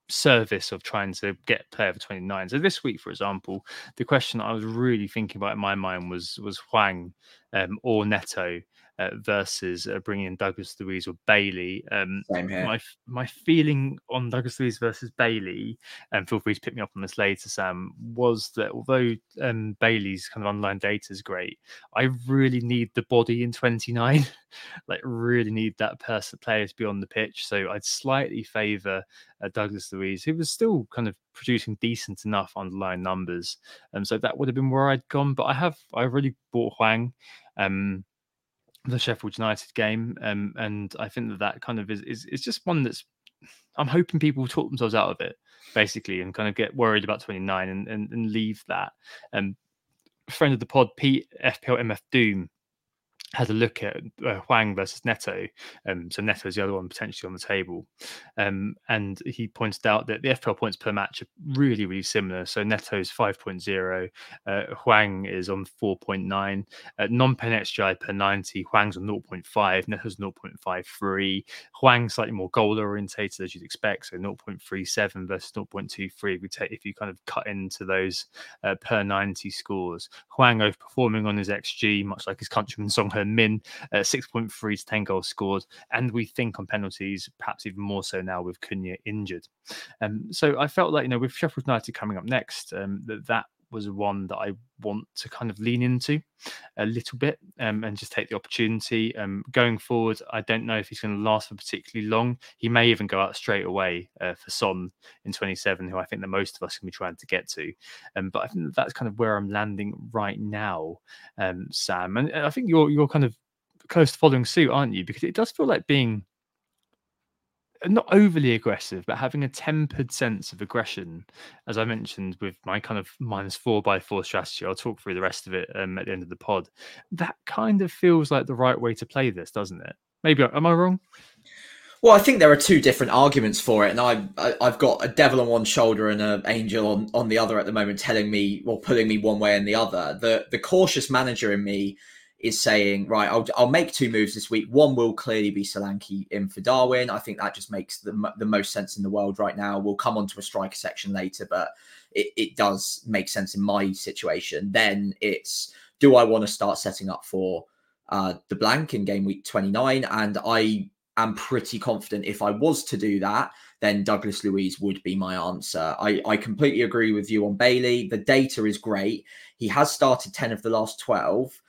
service of trying to get player for 29. So this week, for example, the question I was really thinking about in my mind was was Hwang um, or Neto uh, versus uh, bringing in Douglas Luiz or Bailey. Um, Same here. My my feeling on Douglas Luiz versus Bailey, and feel free to pick me up on this later, Sam, was that although um, Bailey's kind of online data is great, I really need the body in 29. (laughs) like really need that person player to be on the pitch. So I'd slightly favour uh, Douglas Luiz, who was still kind of producing decent enough underlying numbers. Um, so that would have been where I'd gone. But I have I really bought Hwang. Um, the Sheffield United game, um, and I think that that kind of is, is is just one that's I'm hoping people talk themselves out of it basically and kind of get worried about 29 and and, and leave that. Um, friend of the pod, Pete FPL MF Doom had a look at uh, Hwang versus Neto. Um, so Neto is the other one potentially on the table. Um, and he pointed out that the FPL points per match are really, really similar. So Neto's 5.0, uh, Hwang is on 4.9, uh, non pen XGI per 90, Hwang's on 0.5, Neto's 0.53, Hwang slightly more goal orientated as you'd expect. So 0.37 versus 0.23 we take if you kind of cut into those uh, per 90 scores. Hwang overperforming on his XG, much like his countryman Song per min, uh, 6.3 to 10 goals scored. And we think on penalties, perhaps even more so now with Cunha injured. Um, so I felt like, you know, with Sheffield United coming up next, um, that that was one that I want to kind of lean into a little bit um, and just take the opportunity. Um, going forward, I don't know if he's going to last for particularly long. He may even go out straight away uh, for Son in 27, who I think that most of us can be trying to get to. Um, but I think that that's kind of where I'm landing right now, um, Sam. And I think you're you're kind of close to following suit, aren't you? Because it does feel like being not overly aggressive, but having a tempered sense of aggression, as I mentioned with my kind of minus four by four strategy. I'll talk through the rest of it um, at the end of the pod. That kind of feels like the right way to play this, doesn't it? Maybe am I wrong? Well, I think there are two different arguments for it, and I, I have got a devil on one shoulder and an angel on, on the other at the moment, telling me or pulling me one way and the other. The the cautious manager in me is saying, right, I'll, I'll make two moves this week. One will clearly be Solanke in for Darwin. I think that just makes the, the most sense in the world right now. We'll come on to a striker section later, but it, it does make sense in my situation. Then it's, do I want to start setting up for uh, the blank in game week 29? And I am pretty confident if I was to do that, then Douglas Luiz would be my answer. I, I completely agree with you on Bailey. The data is great. He has started 10 of the last 12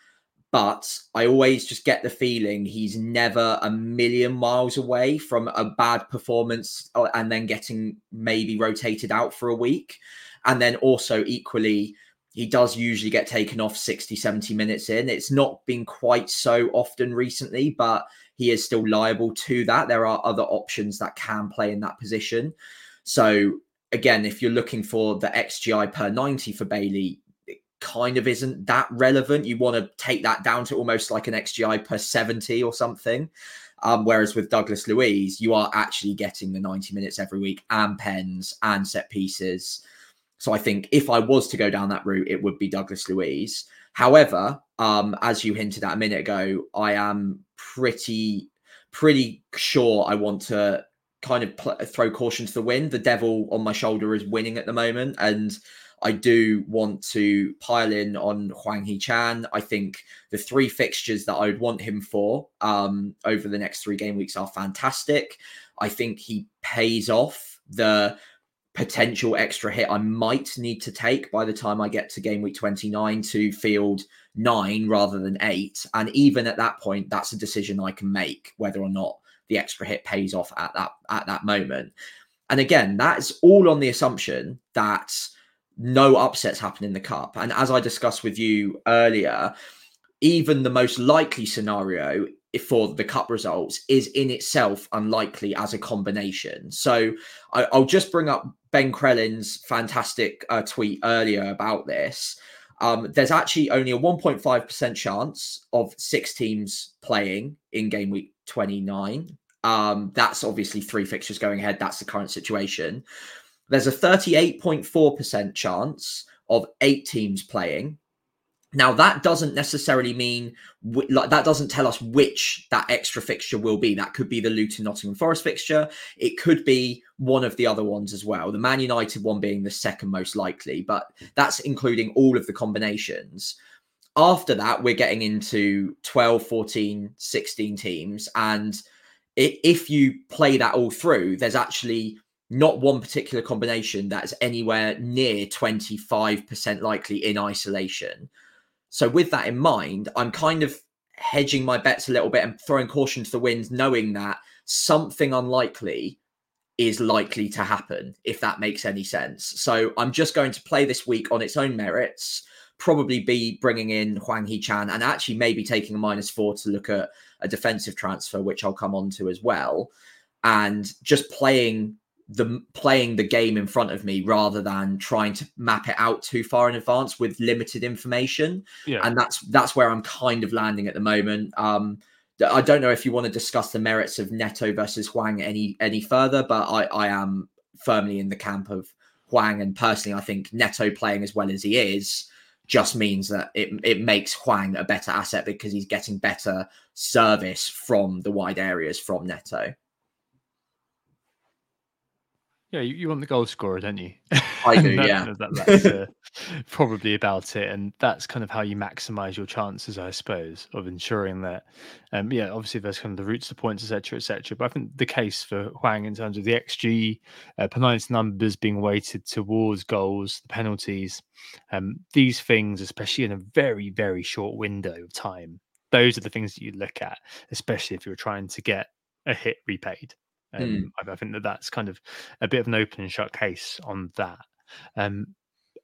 but I always just get the feeling he's never a million miles away from a bad performance uh, and then getting maybe rotated out for a week. And then also, equally, he does usually get taken off 60, 70 minutes in. It's not been quite so often recently, but he is still liable to that. There are other options that can play in that position. So, again, if you're looking for the XGI per 90 for Bailey, kind of isn't that relevant. You want to take that down to almost like an XGI per 70 or something. Um, whereas with Douglas Luiz, you are actually getting the 90 minutes every week and pens and set pieces. So I think if I was to go down that route, it would be Douglas Luiz. However, um, as you hinted at a minute ago, I am pretty, pretty sure I want to kind of pl- throw caution to the wind. The devil on my shoulder is winning at the moment, and I do want to pile in on Hwang Hee-chan. I think the three fixtures that I would want him for um, over the next three game weeks are fantastic. I think he pays off the potential extra hit I might need to take by the time I get to game week 29 to field nine rather than eight. And even at that point, that's a decision I can make whether or not the extra hit pays off at that at that moment. And again, that's all on the assumption that no upsets happen in the cup. And as I discussed with you earlier, even the most likely scenario for the cup results is in itself unlikely as a combination. So I, will just bring up Ben Crellin's fantastic uh, tweet earlier about this. Um, there's actually only a 1.5% chance of six teams playing in game week 29. Um, that's obviously three fixtures going ahead. That's the current situation. There's a 38.4% chance of eight teams playing. Now that doesn't necessarily mean like that doesn't tell us which that extra fixture will be. That could be the Luton Nottingham Forest fixture. It could be one of the other ones as well. The Man United one being the second most likely, but that's including all of the combinations. After that, we're getting into 12, 14, 16 teams and if you play that all through, there's actually not one particular combination that's anywhere near 25% likely in isolation. So, with that in mind, I'm kind of hedging my bets a little bit and throwing caution to the wind, knowing that something unlikely is likely to happen, if that makes any sense. So, I'm just going to play this week on its own merits, probably be bringing in Hwang Hee-chan and actually maybe taking a minus four to look at a defensive transfer, which I'll come on to as well, and just playing the playing the game in front of me rather than trying to map it out too far in advance with limited information. Yeah. And that's that's where I'm kind of landing at the moment. Um, I don't know if you want to discuss the merits of Neto versus Hwang any any further, but I, I am firmly in the camp of Hwang and personally, I think Neto playing as well as he is just means that it it makes Hwang a better asset because he's getting better service from the wide areas from Neto. Yeah, you, you want the goal scorer, don't you? (laughs) I do. (laughs) that, yeah, that, (laughs) that's uh, probably about it, and that's kind of how you maximise your chances, I suppose, of ensuring that. Um, yeah, obviously there's kind of the routes to points, etc., etc. But I think the case for Hwang in terms of the xG, uh, penalty numbers being weighted towards goals, the penalties, um, these things, especially in a very very short window of time, those are the things that you look at, especially if you're trying to get a hit repaid. Um, mm. I, I, think that that's kind of a bit of an open and shut case on that. Um,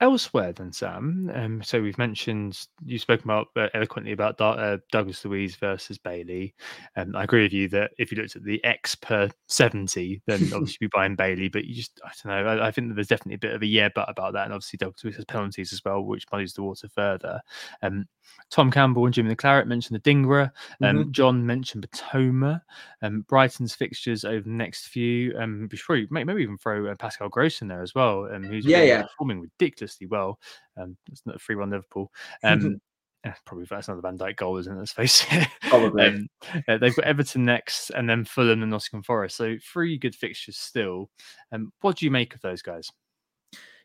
elsewhere then Sam, um, so we've mentioned you've spoken about uh, eloquently about uh, Douglas Luiz versus Bailey. Um, I agree with you that if you looked at the X per seventy, then (laughs) obviously you'd be buying Bailey. But you just I don't know. I, I, think there's definitely a bit of a yeah but about that, and obviously Douglas Luiz has penalties as well, which muddies the water further. Um, Tom Campbell and Jimmy the Claret mentioned the Dingra. Um, mm-hmm. John mentioned Batoma. Um, Brighton's fixtures over the next few. Um, probably, maybe even throw uh, Pascal Gross in there as well, um, who's yeah, yeah. performing ridiculously well. Um, it's not a free one Liverpool. (laughs) Um, yeah, probably that's another Van Dijk goal, isn't it? Let's face it. (laughs) Probably. um, uh, they've got Everton next, and then Fulham and Nottingham Forest. So three good fixtures still. Um, what do you make of those guys?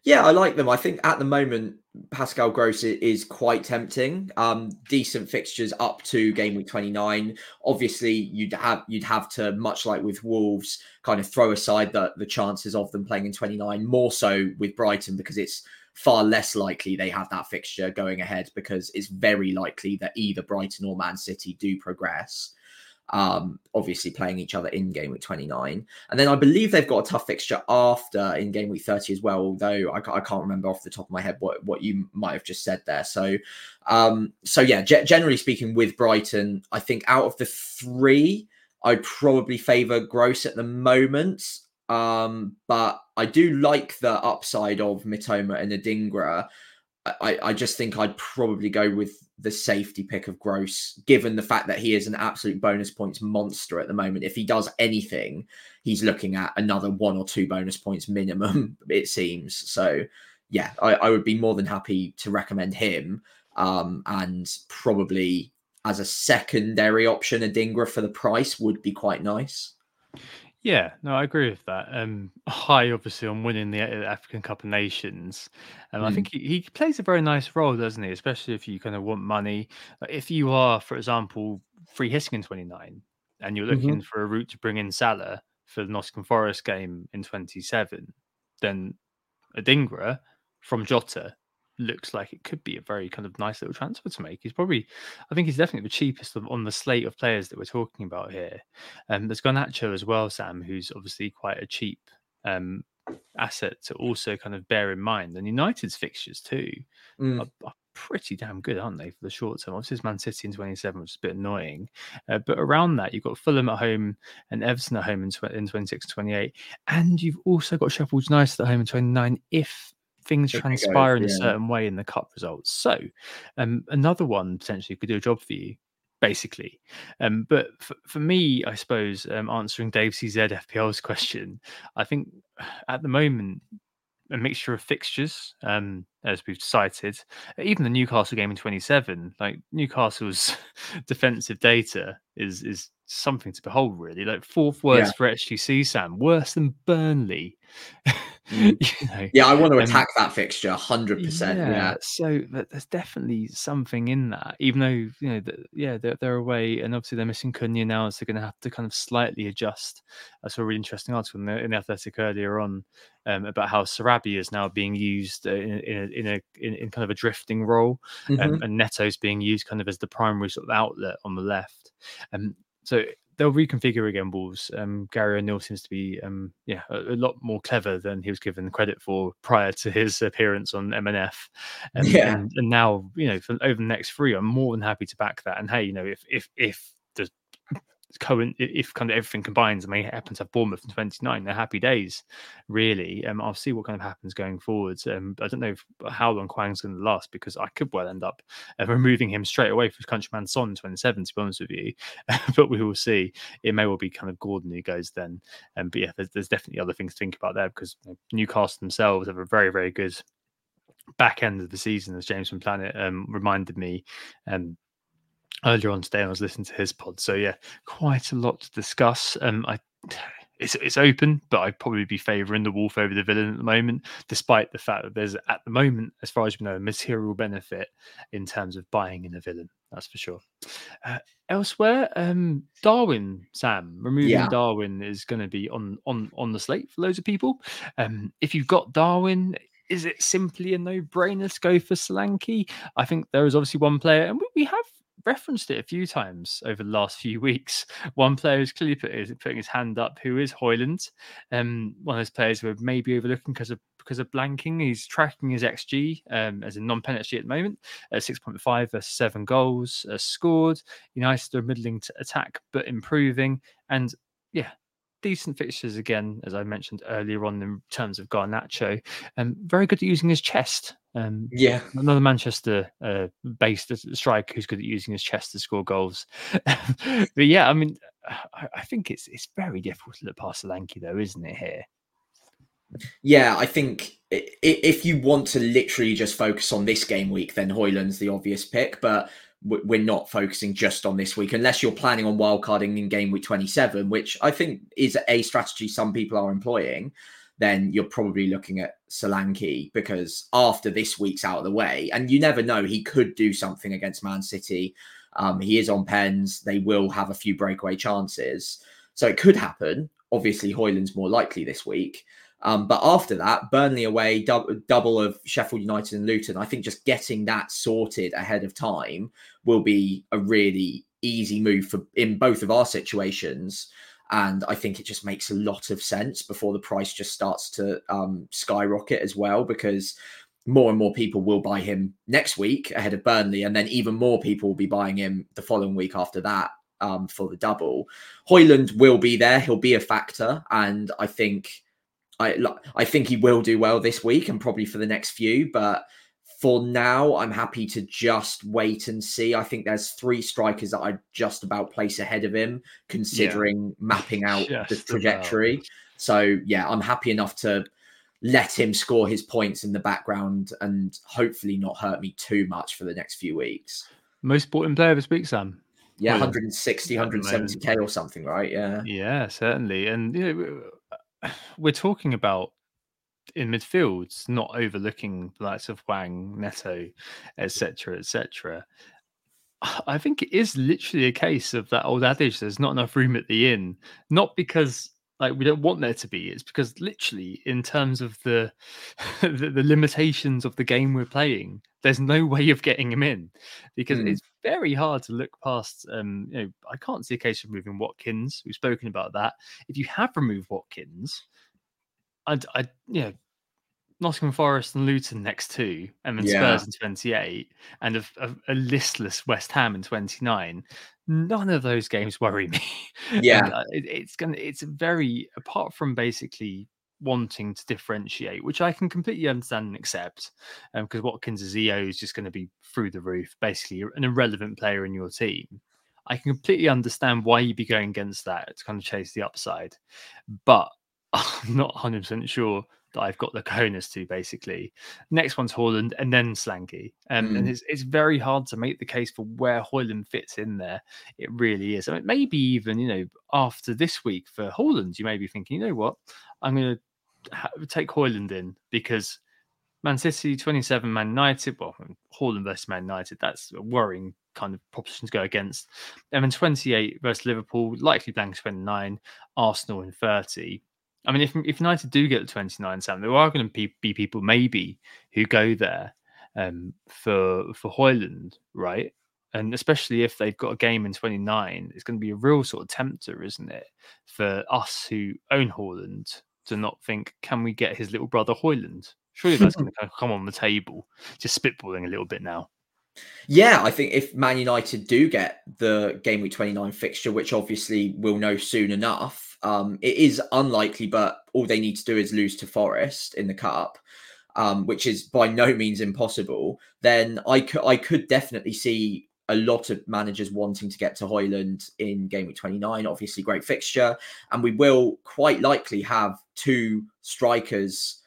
Yeah, I like them. I think at the moment Pascal Gross is quite tempting. Um, decent fixtures up to game week 29. Obviously, you'd have you'd have to, much like with Wolves, kind of throw aside the, the chances of them playing in 29, more so with Brighton because it's far less likely they have that fixture going ahead because it's very likely that either Brighton or Man City do progress um, obviously playing each other in game week 29. And then I believe they've got a tough fixture after in game week 30 as well, although I, I can't remember off the top of my head what, what you might have just said there. So, um, so yeah, g- generally speaking, with Brighton, I think out of the three, I'd probably favour Gross at the moment. Um, but I do like the upside of Mitoma and Adingra. I, I just think I'd probably go with the safety pick of Gross, given the fact that he is an absolute bonus points monster at the moment. If he does anything, he's looking at another one or two bonus points minimum, (laughs) it seems. So, yeah, I, I would be more than happy to recommend him. Um, and probably as a secondary option, Adingra for the price would be quite nice. Yeah, no, I agree with that. Um, (laughs) high, obviously, on winning the uh, African Cup of Nations. And I think he, he plays a very nice role, doesn't he? Especially if you kind of want money. If you are, for example, free hitting in 29 and you're looking mm-hmm. for a route to bring in Salah for the Nottingham Forest game in 27, then Adingra from Jota looks like it could be a very kind of nice little transfer to make. He's probably, I think he's definitely the cheapest on the slate of players that we're talking about here. And um, there's Garnacho as well, Sam, who's obviously quite a cheap um, asset to also kind of bear in mind. And United's fixtures too mm. are, are, pretty damn good, aren't they, for the short term? Obviously, it's Man City in 27, which is a bit annoying. Uh, but around that, you've got Fulham at home and Everton at home in, tw- in 26 28. And you've also got Sheffield United at home in 29 if things transpire in a certain way in the cup results. So, um, another one potentially could do a job for you, basically. Um, but for, for me, I suppose, um, answering Dave CZ FPL's question, I think at the moment, a mixture of fixtures, um, as we've cited. Even the Newcastle game in 27, like Newcastle's (laughs) defensive data is is something to behold, really. Like fourth worst yeah. for XGC, Sam, worse than Burnley. Mm. (laughs) you know, yeah, I want to attack um, that fixture, hundred percent. Yeah, so there's definitely something in that, even though you know, the, yeah, they're, they're away, and obviously they're missing Cunha now, so they're going to have to kind of slightly adjust. I saw a really interesting article in the, in the Athletic earlier on um, about how Sarabia is now being used uh, in, in, a, in a in, in, kind of a drifting role, um, mm-hmm. um, and Neto's being used kind of as the primary sort of outlet on the left. Um, so they'll reconfigure again Wolves. Um, Gary O'Neil seems to be um, yeah a, a, lot more clever than he was given credit for prior to his appearance on MNF. Um, yeah, and, and, now you know for, over the next three, I'm more than happy to back that. And hey, you know if if if Cohen, if kind of everything combines, and they happen to have Bournemouth in 29, they're happy days, really. Um, I'll see what kind of happens going forwards. Um, I don't know if, how long Hwang's going to last because I could well end up uh, removing him straight away for countryman Son 27, to be honest with you. (laughs) but we will see. It may well be kind of Gordon who goes then. Um, but yeah, there's, there's definitely other things to think about there because you know, Newcastle themselves have a very, very good back end of the season, as James from Planet um, reminded me. Um, earlier on today, I was listening to his pod. So yeah, quite a lot to discuss. Um, I it's it's open, but I'd probably be favouring the Wolf over the Villain at the moment, despite the fact that there's at the moment, as far as we know, a material benefit in terms of buying in a villain. That's for sure. Uh, elsewhere, um, Darwin, Sam, removing yeah. Darwin is going to be on on on the slate for loads of people. Um, if you've got Darwin, is it simply a no-brainer to go for Solanke? I think there is obviously one player, and we, we have referenced it a few times over the last (laughs) few weeks. One player who's clearly put his, putting his hand up, who is Højlund, um, one of those players who are maybe overlooking because of because of blanking. He's tracking his XG um, as a non-penalty at the moment, uh, 6.5 versus seven goals uh, scored. United are middling to attack but improving, and yeah, decent fixtures again, as I mentioned earlier on in terms of Garnacho. Um, very good at using his chest. Um, yeah, another Manchester uh, based striker who's good at using his chest to score goals. (laughs) but yeah, I mean, I, I, think it's it's very difficult to look past Solanke, though, isn't it? Here. Yeah, I think if you want to literally just focus on this game week, then Højlund's the obvious pick. But we're not focusing just on this week unless you're planning on wildcarding in game week 27 which i think is a strategy some people are employing then you're probably looking at Solanke because after this week's out of the way and you never know he could do something against man city. Um, he is on pens. They will have a few breakaway chances. So it could happen. Obviously Højlund's more likely this week um, but after that, Burnley away, dub- double of Sheffield United and Luton. I think just getting that sorted ahead of time will be a really easy move for in both of our situations. And I think it just makes a lot of sense before the price just starts to um, skyrocket as well, because more and more people will buy him next week ahead of Burnley, and then even more people will be buying him the following week after that um, for the double. Højlund will be there; he'll be a factor, and I think I I think he will do well this week and probably for the next few, but for now, I'm happy to just wait and see. I think there's three strikers that I just about place ahead of him, considering yeah. mapping out (laughs) the trajectory. About. So yeah, I'm happy enough to let him score his points in the background and hopefully not hurt me too much for the next few weeks. Most important player of this week, Sam. Yeah, 160, 170k or something, right? Yeah. Yeah, certainly. And you know, we're talking about in midfields, not overlooking the likes of Hwang, Neto, etc., etc. I think it is literally a case of that old adage: "There's not enough room at the inn," not because like we don't want there to be. It's because literally, in terms of the, (laughs) the the, limitations of the game we're playing, there's no (laughs) way of getting him in because mm. it's very hard to look past. Um, you know, I can't see a case of removing Watkins. We've spoken about that. If you have removed Watkins, I'd, I'd you know, Nottingham Forest and Luton next two, and then yeah. Spurs in 28, and a, a, a, listless West Ham in 29. None of those games worry (laughs) me. Yeah, uh, it, it's gonna. It's very apart from basically wanting to differentiate, which I can completely understand and accept, because um, Watkins' EO is just going to be through the roof, basically an irrelevant player in your team. I can completely understand why you'd be going against that to kind of chase the upside, but (laughs) I'm not 100% sure that I've got the cojones to basically. Next one's Haaland and then Solanke. Um, mm. And it's, it's very hard to make the case for where Haaland fits in there. It really is. I mean, maybe even, you know, after this week for Haaland, you may be thinking, you know what, I'm going to ha- take Haaland in because Man City 27, Man United, well, Haaland versus Man United, that's a worrying kind of proposition to go against. And then 28 versus Liverpool, likely blank 29, Arsenal in 30. I mean, if if United do get the 29, Sam, there are going to be, be people maybe who go there um, for for Haaland, right? And especially if they've got a game in 29, it's going to be a real sort of tempter, isn't it, for us who own Haaland to not think, can we get his little brother Højlund? Surely that's going (laughs) to come on the table. Just spitballing a little bit now. Yeah, I think if Man United do get the game week 29 fixture, which obviously we'll know soon enough, um, it is unlikely, but all they need to do is lose to Forest in the cup, um, which is by no means impossible. Then I could I could definitely see a lot of managers wanting to get to Haaland in game week 29. Obviously, great fixture, and we will quite likely have two strikers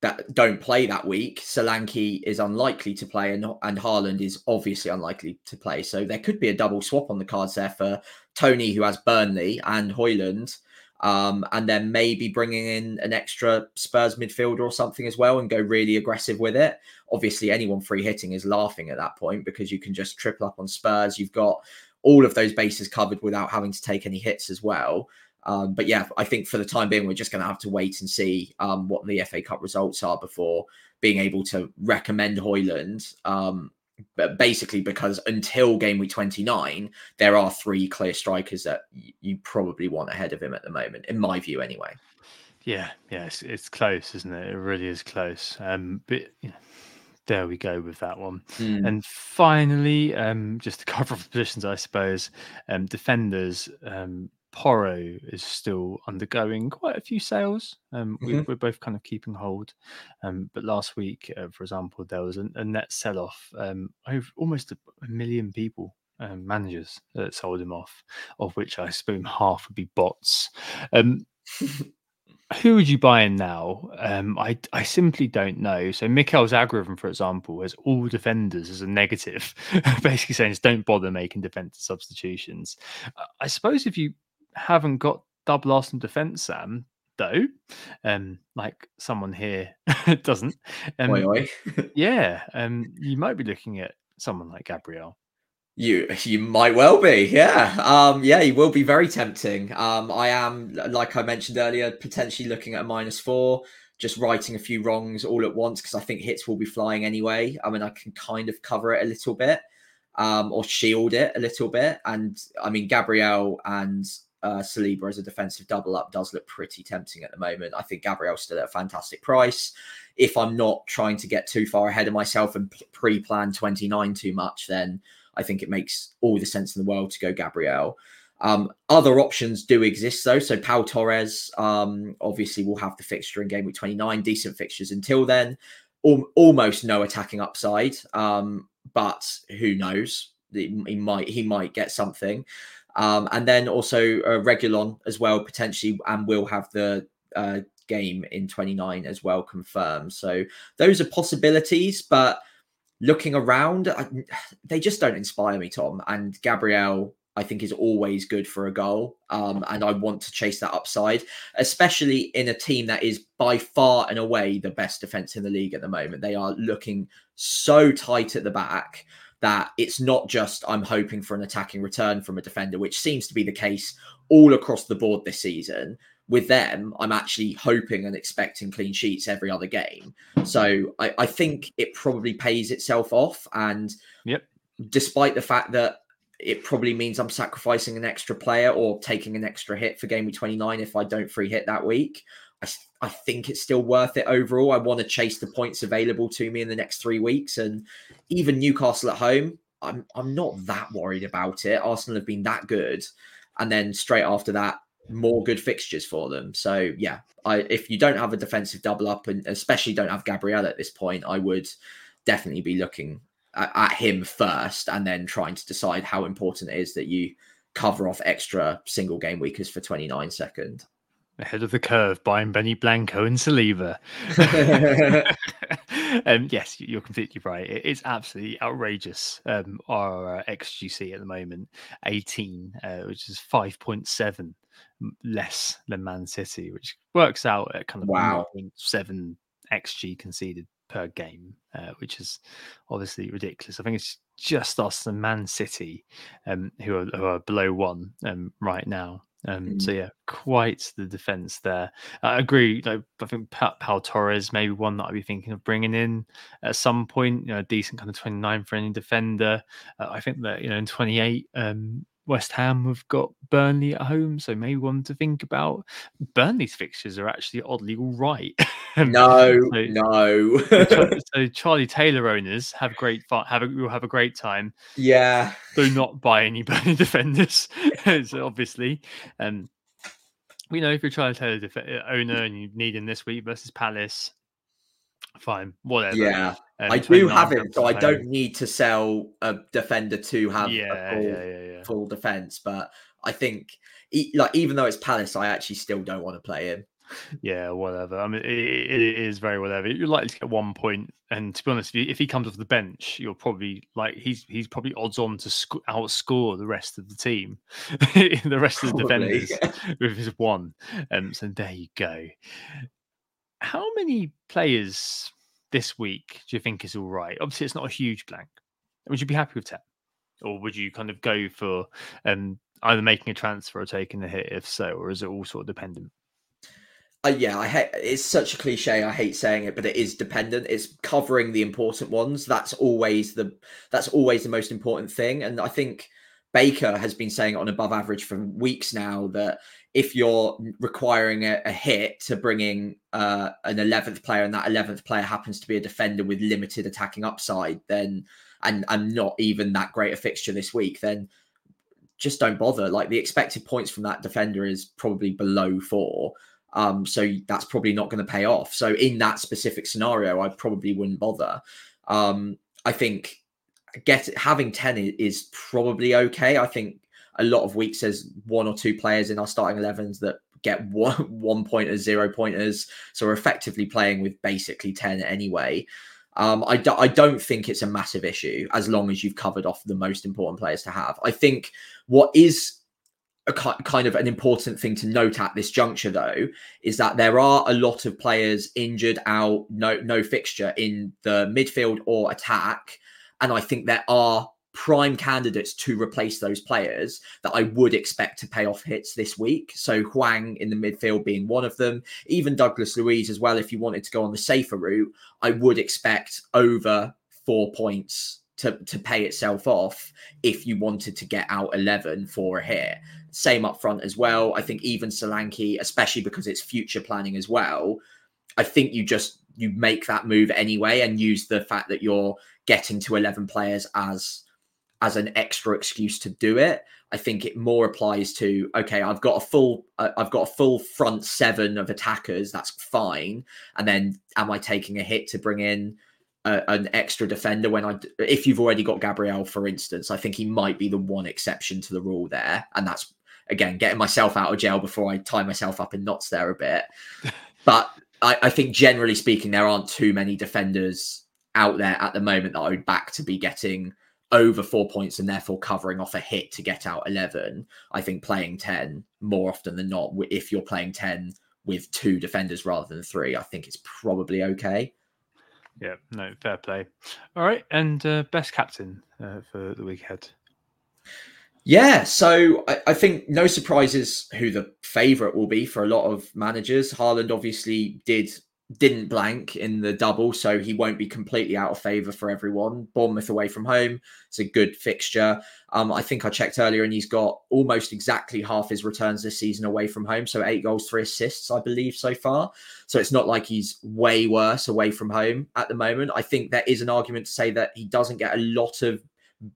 that don't play that week. Solanke is unlikely to play, and and Haaland is obviously unlikely to play. So there could be a double swap on the cards there for Toney, who has Burnley, and Haaland. Um, and then maybe bringing in an extra Spurs midfielder or something as well and go really aggressive with it. Obviously, anyone free hitting is laughing at that point because you can just triple up on Spurs. You've got all of those bases covered without having to take any hits as well. Um, but yeah, I think for the time being, we're just going to have to wait and see um, what the FA Cup results are before being able to recommend Højlund. Um, basically, because until game week 29, there are three clear strikers that you probably want ahead of him at the moment, in my view, anyway. Yeah, yeah, it's, it's close, isn't it? It really is close. Um, but you know, there we go with that one. Mm. And finally, um, just to cover off (laughs) positions, I suppose, um, defenders. Um, Porro is still undergoing quite a few sales. Um, mm-hmm. we, are both kind of keeping hold. Um, but last week, uh, for example, there was a, a net sell off. Um, over almost a, a million people, um, managers that sold him off, of which I assume half would be bots. Um, who would you buy in now? Um, I I simply don't know. So Mikel's algorithm, for example, has all defenders as a negative, (laughs) basically saying don't bother making defensive substitutions. I suppose if you haven't got double Arsenal defence, Sam, though, um, like someone here (laughs) doesn't. Um, oi, oi. (laughs) yeah, um, you might be looking at someone like Gabriel. You you might well be, yeah. Um, yeah, he will be very tempting. Um, I am, like I mentioned earlier, potentially looking at a minus four, just writing a few wrongs all at once because I think hits will be flying anyway. I mean, I can kind of cover it a little bit, um, or shield it a little bit. And I mean, Gabriel and uh, Saliba as a defensive double up does look pretty tempting at the moment. I think Gabriel's still at a fantastic price. If I'm not trying to get too far ahead of myself and pre plan 29 too much, then I think it makes all the sense in the world to go Gabriel. Um, other options do exist though. So Pau Torres um, obviously will have the fixture in game week 29, decent fixtures until then. Al- almost no attacking upside, um, but who knows? He might he might get something. Um, and then also uh, Reguilon as well, potentially, and will have the uh, game in 29 as well confirmed. So those are possibilities, but looking around, I, (sighs) they just don't inspire me, Tom. And Gabriel, I think, is always good for a goal. Um, and I want to chase that upside, especially in a team that is by far and away the best defense in the league at the moment. They are looking so tight at the back that it's not just I'm hoping for an attacking return from a defender, which seems to be the case all across the board this season. With them, I'm actually hoping and expecting clean sheets every other game. So I, I think it probably pays itself off. And yep. despite the fact that it probably means I'm sacrificing an extra player or taking an extra hit for game week 29 if I don't free hit that week. I, I think it's still worth it overall. I want to chase the points available to me in the next three weeks, and even Newcastle at home, I'm I'm not that worried about it. Arsenal have been that good, and then straight after that, more good fixtures for them. So yeah, I if you don't have a defensive double up, and especially don't have Gabriel at this point, I would definitely be looking at, at him first, and then trying to decide how important it is that you cover off extra single game weekers for 29 second. Ahead of the curve buying Benny Blanco and Saliba. (laughs) um, yes, you're completely right. It's absolutely outrageous. Um, our uh, XGC at the moment, 18, uh, which is 5.7 less than Man City, which works out at kind of wow. 7 XG conceded per game, uh, which is obviously ridiculous. I think it's just us and Man City um, who, are, who are below one um, right now. Um, mm. So yeah, quite the defense there. I agree. Like, I think Pau Torres maybe one that I'd be thinking of bringing in at some point. You know, a decent kind of twenty nine for any defender. Uh, I think that you know in twenty eight, um, West Ham have got Burnley at home, so maybe one to think about. Burnley's fixtures are actually oddly all right. (laughs) no, so, no. (laughs) so, Charlie Taylor owners have great fun. Have a, will have a great time. Yeah. Do not buy any (laughs) Burnley defenders. so obviously, um, we know if you're Charlie Taylor def- owner and you need him this week versus Palace, fine, whatever. Yeah, um, I do have him, so I don't need to sell a defender to have yeah, a full, yeah, yeah, yeah. full defense. But I think, like, even though it's Palace, I actually still don't want to play him. Yeah, whatever. I mean, it, it is very whatever. You're likely to get one point, and to be honest, if, he comes off the bench, you're probably like he's he's probably odds on to sc- outscore the rest of the team, (laughs) the rest of the probably. defenders (laughs) with his one. Um, so there you go how many players this week do you think is all right? Obviously, it's not a huge blank. Would you be happy with 10? Or would you kind of go for um, either making a transfer or taking a hit, if so, or is it all sort of dependent? Uh, yeah, I hate it's such a cliche. I hate saying it, but it is dependent. It's covering the important ones. That's always the that's always the most important thing. And I think Baker has been saying on above average for weeks now that if you're requiring a, a hit to bringing uh, an 11th player and that 11th player happens to be a defender with limited attacking upside, then and and not even that great a fixture this week, then just don't bother. Like the expected points from that defender is probably below four. Um, so that's probably not going to pay off. So in that specific scenario, I probably wouldn't bother. Um, I think get having 10 is probably okay. I think a lot of weeks there's one or two players in our starting 11s that get (laughs) one one pointers, zero pointers. So we're effectively playing with basically 10 anyway. Um, I, do, I don't think it's a massive issue as long as you've covered off the most important players to have. I think what is a kind of an important thing to note at this juncture, though, is that there are a lot of players injured, out, no no fixture in the midfield or attack, and I think there are prime candidates to replace those players that I would expect to pay off hits this week. So Hwang in the midfield being one of them, even Douglas Luiz as well. If you wanted to go on the safer route, I would expect over four points to, to pay itself off if you wanted to get out 11 for a hit. Same up front as well. I think even Solanke, especially because it's future planning as well, I think you just you make that move anyway and use the fact that you're getting to 11 players as as an extra excuse to do it. I think it more applies to okay, I've got a full uh, I've got a full front seven of attackers, that's fine. And then am I taking a hit to bring in a, an extra defender when I if you've already got Gabriel for instance, I think he might be the one exception to the rule there and that's again getting myself out of jail before I tie myself up in knots there a bit. (laughs) but I, I think generally speaking there aren't too many defenders out there at the moment that I would back to be getting over four points and therefore covering off a hit to get out 11. I think playing 10 more often than not, if you're playing 10 with two defenders rather than three, I think it's probably okay. Yeah, no, fair play. All right. And uh, best captain uh, for the week ahead. Yeah, so I, I, think no surprises who the favourite will be for a lot of managers. Haaland obviously did didn't blank in the double, so he won't be completely out of favour for everyone. Bournemouth away from home, it's a good fixture. Um, I think I checked earlier, and he's got almost exactly half his returns this season away from home, so eight goals, three assists, I believe, so far. So it's not like he's way worse away from home at the moment. I think there is an argument to say that he doesn't get a lot of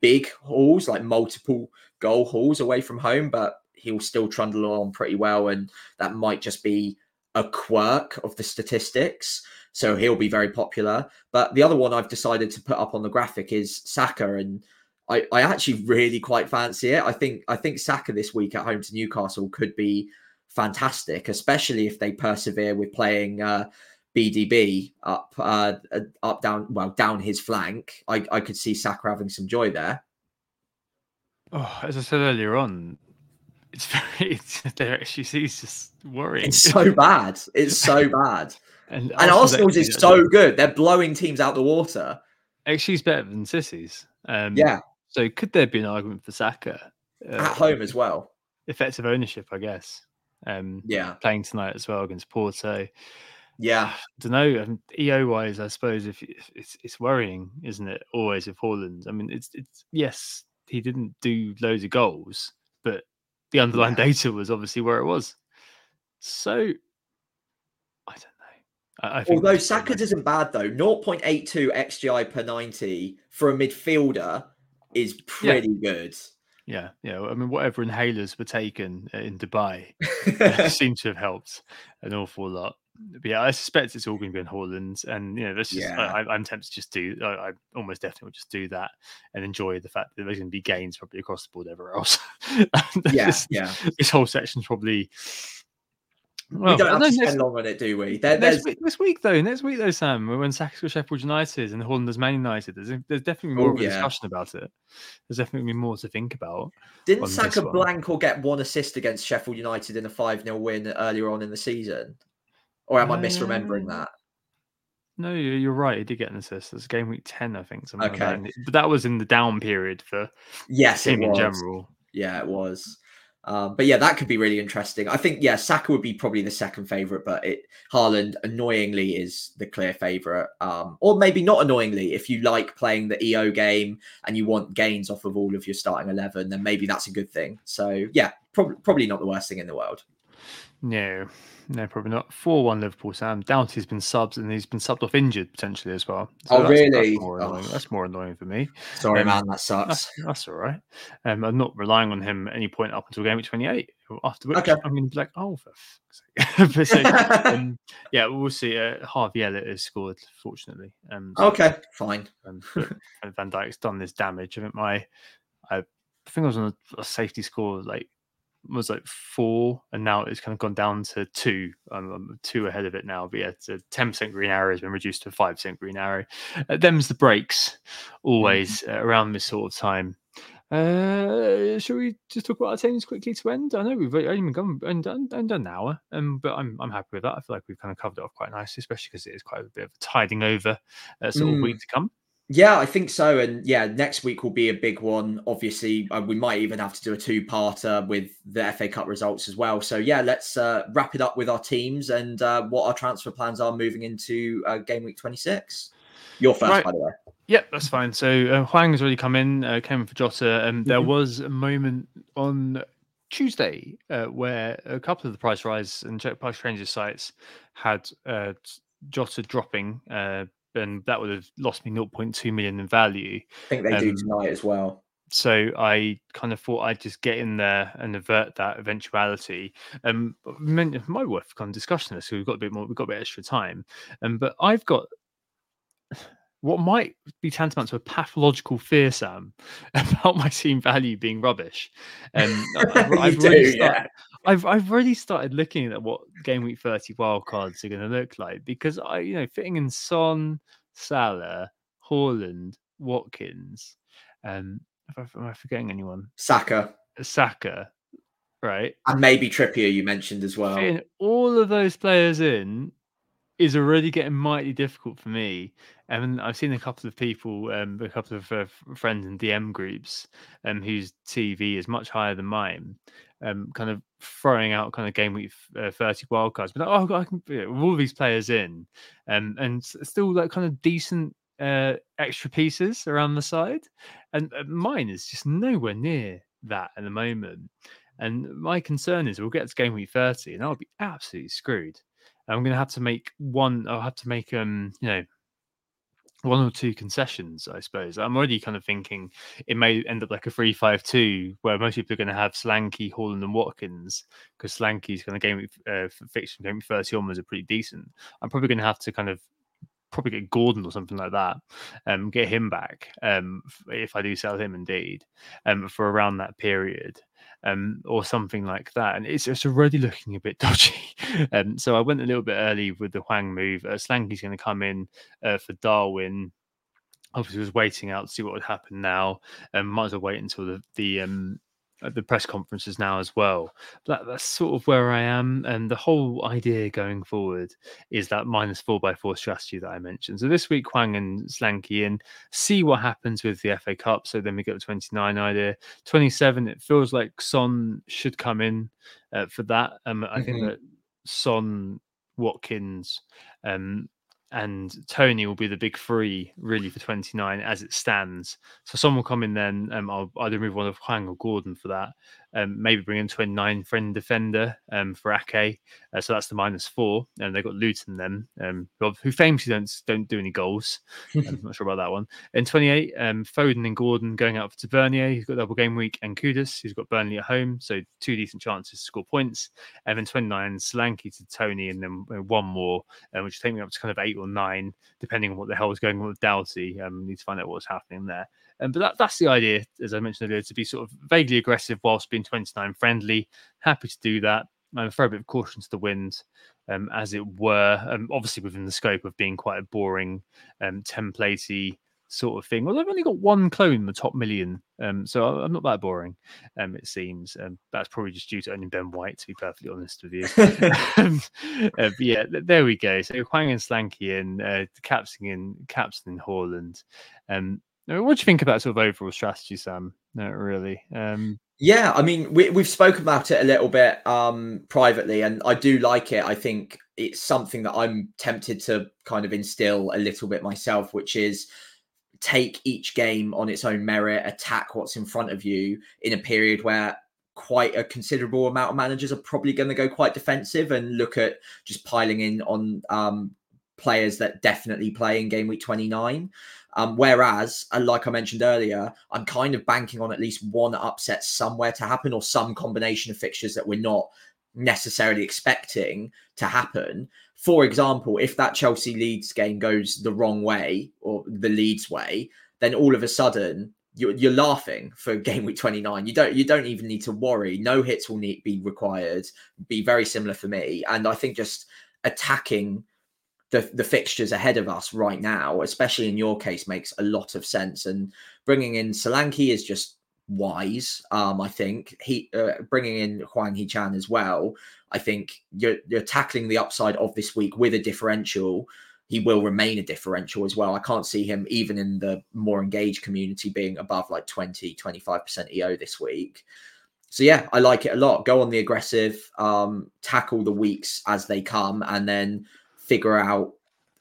big hauls, like multiple goal hauls away from home, but he'll still trundle on pretty well, and that might just be a quirk of the statistics. So he'll be very popular. But the other one I've decided to put up on the graphic is Saka. And I, I actually really quite fancy it. I think I think Saka this week at home to Newcastle could be fantastic, especially if they persevere with playing uh, BDB up, uh, uh, up, down, well, down his flank. I, I could see Saka having some joy there. Oh, as I said earlier on, it's very, it's, (laughs) XGC is just worrying. It's so (laughs) bad. It's so bad. and, and Arsenal's is so good. They're blowing teams out the water. She's better than Sissy's. Um, yeah. So could there be an argument for Saka? Uh, At home as well. Effective ownership, I guess. Um, yeah. Playing tonight as well against Porto. Yeah. I don't know. Um, EO wise, I suppose if, if it's it's worrying, isn't it? Always with Haaland. I mean, it's it's yes, he didn't do loads of goals, but the underlying yeah. (laughs) data was obviously where it was. So I don't know. I, I Although Saka isn't bad though, 0.82 XGI per 90 for a midfielder is pretty yeah. good. Yeah, yeah. I mean, whatever inhalers were taken uh, in Dubai (laughs) (laughs) seem to have helped an awful lot. But yeah, I suspect it's all going to be in Haaland, and you know, that's just, yeah. I, am tempted to just do. I, I, almost definitely will just do that and enjoy the fact that there's going to be gains probably across the board everywhere else. (laughs) yeah, this, yeah. This whole section's probably well, we don't have to spend next, long on it, do we? There, next, week, this week, though, next week, though, Sam, when Saka's got Sheffield United and does Man United, there's, there's definitely more oh, of a yeah. discussion about it. There's definitely more to think about. Didn't Saka blank or get one assist against Sheffield United in a 5 0 win earlier on in the season? Or am I misremembering that? No, you're right. He did get an assist. It's game week 10, I think. okay. Like that. But that was in the down period for yes, him in general. Yeah, it was. Um, but yeah, that could be really interesting. I think yeah, Saka would be probably the second favorite, but it Haaland annoyingly is the clear favorite. Um, or maybe not annoyingly, if you like playing the EO game and you want gains off of all of your starting eleven, then maybe that's a good thing. So yeah, prob- probably not the worst thing in the world. No, no, probably not. Four one Liverpool. Sam Doughty's been subbed and he's been subbed off injured potentially as well. So oh, that's, really? That's more, oh. that's more, annoying for me. Sorry, um, man, that sucks. That's, that's all right. Um, I'm not relying on him at any point up until game week 28. After which okay. I'm going to be like, oh, for (laughs) so, (laughs) um, yeah, we'll see. Uh, Harvey Elliott has scored, fortunately. Um, so, okay, fine. Um, Van Dijk's done this damage. I think my, I think I was on a, a safety score like was like four, and now it's kind of gone down to two. I'm, I'm two ahead of it now. But yeah, it's a ten percent green arrow has been reduced to five percent green arrow. Uh, them's the breaks, always mm-hmm. uh, around this sort of time. Uh, shall we just talk about our teams quickly to end? I know we've only been gone and done, and done an hour, um, but I'm I'm happy with that. I feel like we've kind of covered it off quite nicely, especially because it is quite a bit of a tiding over uh, sort mm. of week to come. Yeah, I think so. And yeah, next week will be a big one. Obviously, uh, we might even have to do a two parter with the FA Cup results as well. So yeah, let's uh, wrap it up with our teams and uh, what our transfer plans are moving into uh, game week 26. Your first, right. by the way. Yep, that's fine. So uh, Hwang has already come in, uh, came in for Jota. And there mm-hmm. was a moment on Tuesday uh, where a couple of the price rise and check price changes sites had uh, Jota dropping uh, and that would have lost me 0.2 million in value. I think they um, do tonight as well. So I kind of thought I'd just get in there and avert that eventuality. Um, my worth kind of discussion this, so we've got a bit more, we've got a bit extra time. Um, but I've got (sighs) what might be tantamount to a pathological fear, Sam, (laughs) about my team value being rubbish. And um, (laughs) I've, I've do, really yeah. I've I've already started looking at what game week 30 wildcards are going to look like because I, you know, fitting in Son, Salah, Haaland, Watkins, um, am I forgetting anyone? Saka. Saka, right? And maybe Trippier you mentioned as well. Fitting all of those players in is already getting mighty difficult for me. And I've seen a couple of people, um, a couple of uh, friends in DM groups, um, whose TV is much higher than mine, um, kind of throwing out kind of game week uh, 30 wildcards. But like, oh, I can with all these players in, um, and still like kind of decent uh, extra pieces around the side. And uh, mine is just nowhere near that at the moment. And my concern is we'll get to game week 30 and I'll be absolutely screwed. I'm going to have to make one, I'll have to make, um, you know, one or two concessions, I suppose. I'm already kind of thinking it may end up like a three-five-two, where most people are going to have Solanke, Haaland, and Watkins, because Solanke's kind of game uh, fiction game 30 onwards are pretty decent. I'm probably going to have to kind of probably get Gordon or something like that, um, get him back, um, if I do sell him indeed, um, for around that period. Um, or something like that. And it's, it's already looking a bit (laughs) dodgy. um, so I went a little bit early with the Hwang move. Uh, Solanke's going to come in uh, for Darwin. Obviously, was waiting out to see what would happen now. Um, might as well wait until the the um, at the press conferences now as well. That, that's sort of where I am. And the whole idea going forward is that minus four by four strategy that I mentioned. So this week, Hwang and Solanke and see what happens with the FA Cup. So then we get the 29 idea. 27, it feels like Son should come in uh, for that. Um, I mm-hmm. think that Son, Watkins, um, and Toney will be the big three really for 29 as it stands. So someone will come in then. Um, I'll either move one of Hwang or Gordon for that um, maybe bring in 29 friend defender um, for Ake. Uh, so that's the minus four. And they've got Luton then, um, who famously don't, don't do any goals. (laughs) I'm not sure about that one. In 28, um, Foden and Gordon going out for Tavernier. He's got double game week. And Kudus, who's got Burnley at home. So two decent chances to score points. And then 29, Solanke to Toney. And then uh, one more, uh, which is taking up to kind of eight or nine, depending on what the hell is going on with Doughty. Um, need to find out what's happening there. Um, but that, that's the idea, as I mentioned earlier, to be sort of vaguely aggressive whilst being 29 friendly. Happy to do that. Um, throw a bit of caution to the wind, um, as it were. Um, obviously, within the scope of being quite a boring, um, templatey sort of thing. Well, I've only got one clone in the top million, um, so I'm not that boring. Um, it seems um, that's probably just due to owning Ben White, to be perfectly honest with you. (laughs) um, uh, but yeah, there we go. So Hwang and Solanke and uh, capsing in captain in Haaland. Um, what do you think about sort of overall strategy, Sam? No, really. Um, yeah, I mean, we, we've spoken about it a little bit um, privately, and I do like it. I think it's something that I'm tempted to kind of instill a little bit myself, which is take each game on its own merit, attack what's in front of you in a period where quite a considerable amount of managers are probably going to go quite defensive and look at just piling in on um, players that definitely play in game week 29. Um, whereas, uh, like I mentioned earlier, I'm kind of banking on at least one upset somewhere to happen or some combination of fixtures that we're not necessarily expecting to happen. For example, if that Chelsea Leeds game goes the wrong way or the Leeds way, then all of a sudden you're, you're laughing for (laughs) game week 29. You don't you don't even need to worry. No hits will need be required. Be very similar for me, and I think just attacking the, the fixtures ahead of us right now, especially in your case, makes a lot of sense. And bringing in Solanke is just wise. Um, I think he uh, bringing in Hwang Hee-chan as well. I think you're you're tackling the upside of this week with a differential. He will remain a differential as well. I can't see him even in the more engaged community being above like 20, 25% EO this week. So yeah, I like it a lot. Go on the aggressive, um, tackle the weeks as they come, and then figure out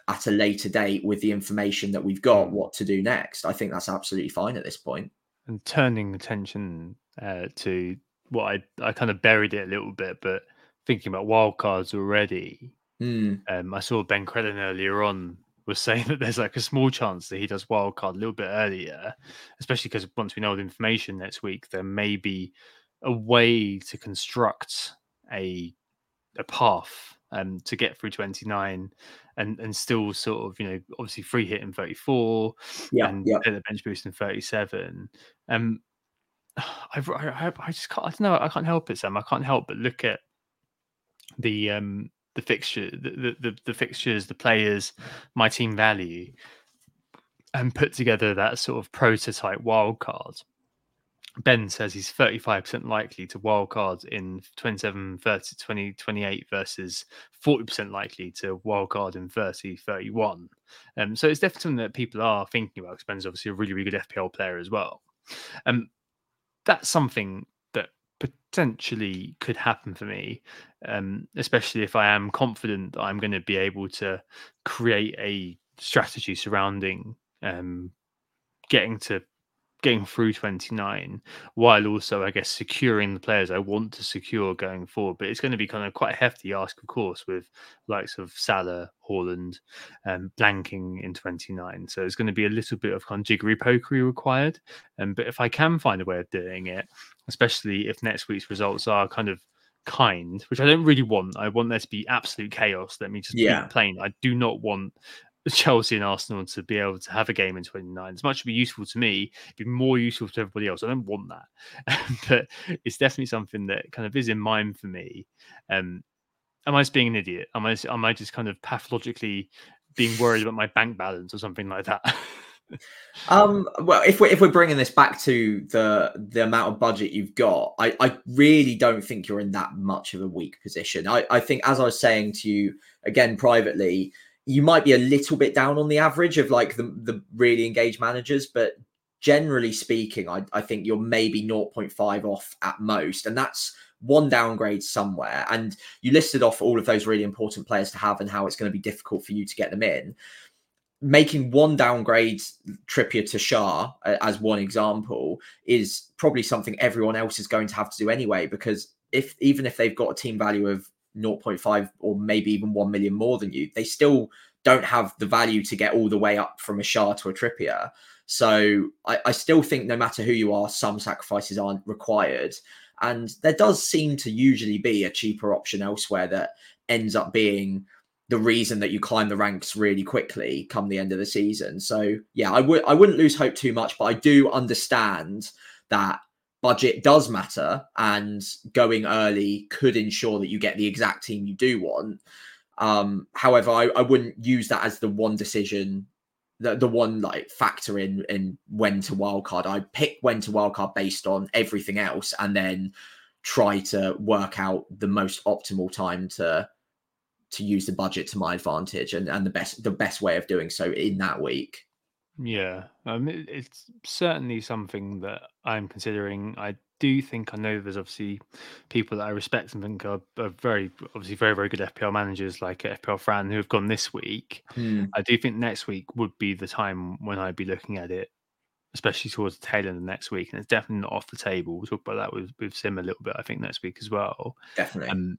at a later date with the information that we've got hmm. what to do next. I think that's absolutely fine at this point. And turning attention uh, to what I I kind of buried it a little bit, but thinking about wildcards already. Mm. Um, I saw Ben Crellin earlier on was (laughs) saying that there's like a small chance that he does wildcard a little bit earlier, especially because once we know the information next week, there may be a way to construct a a path um, to get through 29 and and still sort of you know obviously free hit in 34 yeah, and yeah. the bench boost in 37 um (sighs) I, I, I just can't I don't know I can't help it Sam. I can't help but look at the um the fixture the, the the fixtures the players my team value and put together that sort of prototype wild card Ben says he's 35% likely to wildcard in 27, 30, 20, 28 versus 40% likely to wild card in 30, 31. Um, so it's definitely something that people are thinking about. Ben's obviously a really, really good FPL player as well. Um, that's something that potentially could happen for me, um, especially if I am confident that I'm going to be able to create a strategy surrounding um, getting to getting through 29 while also i guess securing the players i want to secure going forward. But it's going to be kind of quite a hefty ask of course with likes of salah Haaland um, blanking in 29 so it's going to be a little bit of kind of jiggery pokery required. Um, but if i can find a way of doing it especially if next week's results are kind of kind which i don't really want i want there to be absolute chaos. Let me just yeah. be plain. I do not want Chelsea and Arsenal to be able to have a game in 29. As much as be useful to me, be more useful to everybody else. I don't want that, (laughs) but it's definitely something that kind of is in mind for me. Um, am I just being an idiot? Am I am I just kind of pathologically being worried about my bank balance or something like that? (laughs) um well if we're if we're bringing this back to the the amount of budget you've got i i really don't think you're in that much of a weak position i i think as i was saying to you again privately you might be a little bit down on the average of like the the really engaged managers but generally speaking i, I think you're maybe 0.5 off at most and that's one downgrade somewhere. And you listed off all of those really important players to have and how it's going to be difficult for you to get them in. Making one downgrade Trippier to uh, as one example is probably something everyone else is going to have to do anyway because if even if they've got a team value of 0.5 or maybe even 1 million more than you they still don't have the value to get all the way up from a Schär to a Trippier so I, I still think no matter who you are some sacrifices aren't required and there does seem to usually be a cheaper option elsewhere that ends up being the reason that you climb the ranks really quickly come the end of the season. So yeah, I would I wouldn't lose hope too much, but I do understand that budget does matter and going early could ensure that you get the exact team you do want. Um, however, I, I wouldn't use that as the one decision, the, the one like factor in in when to wildcard. I pick when to wildcard based on everything else and then try to work out the most optimal time to to use the budget to my advantage and, and the best the best way of doing so in that week. Yeah, um, it, it's certainly something that I'm considering. I do think I know there's obviously people that I respect and think are, are very obviously very very good FPL managers like FPL Fran who have gone this week. Hmm. I do think next week would be the time when I'd be looking at it, especially towards the tail end of next week, and it's definitely not off the table. We'll talk about that with with Sim a little bit. I think next week as well. Definitely. Um,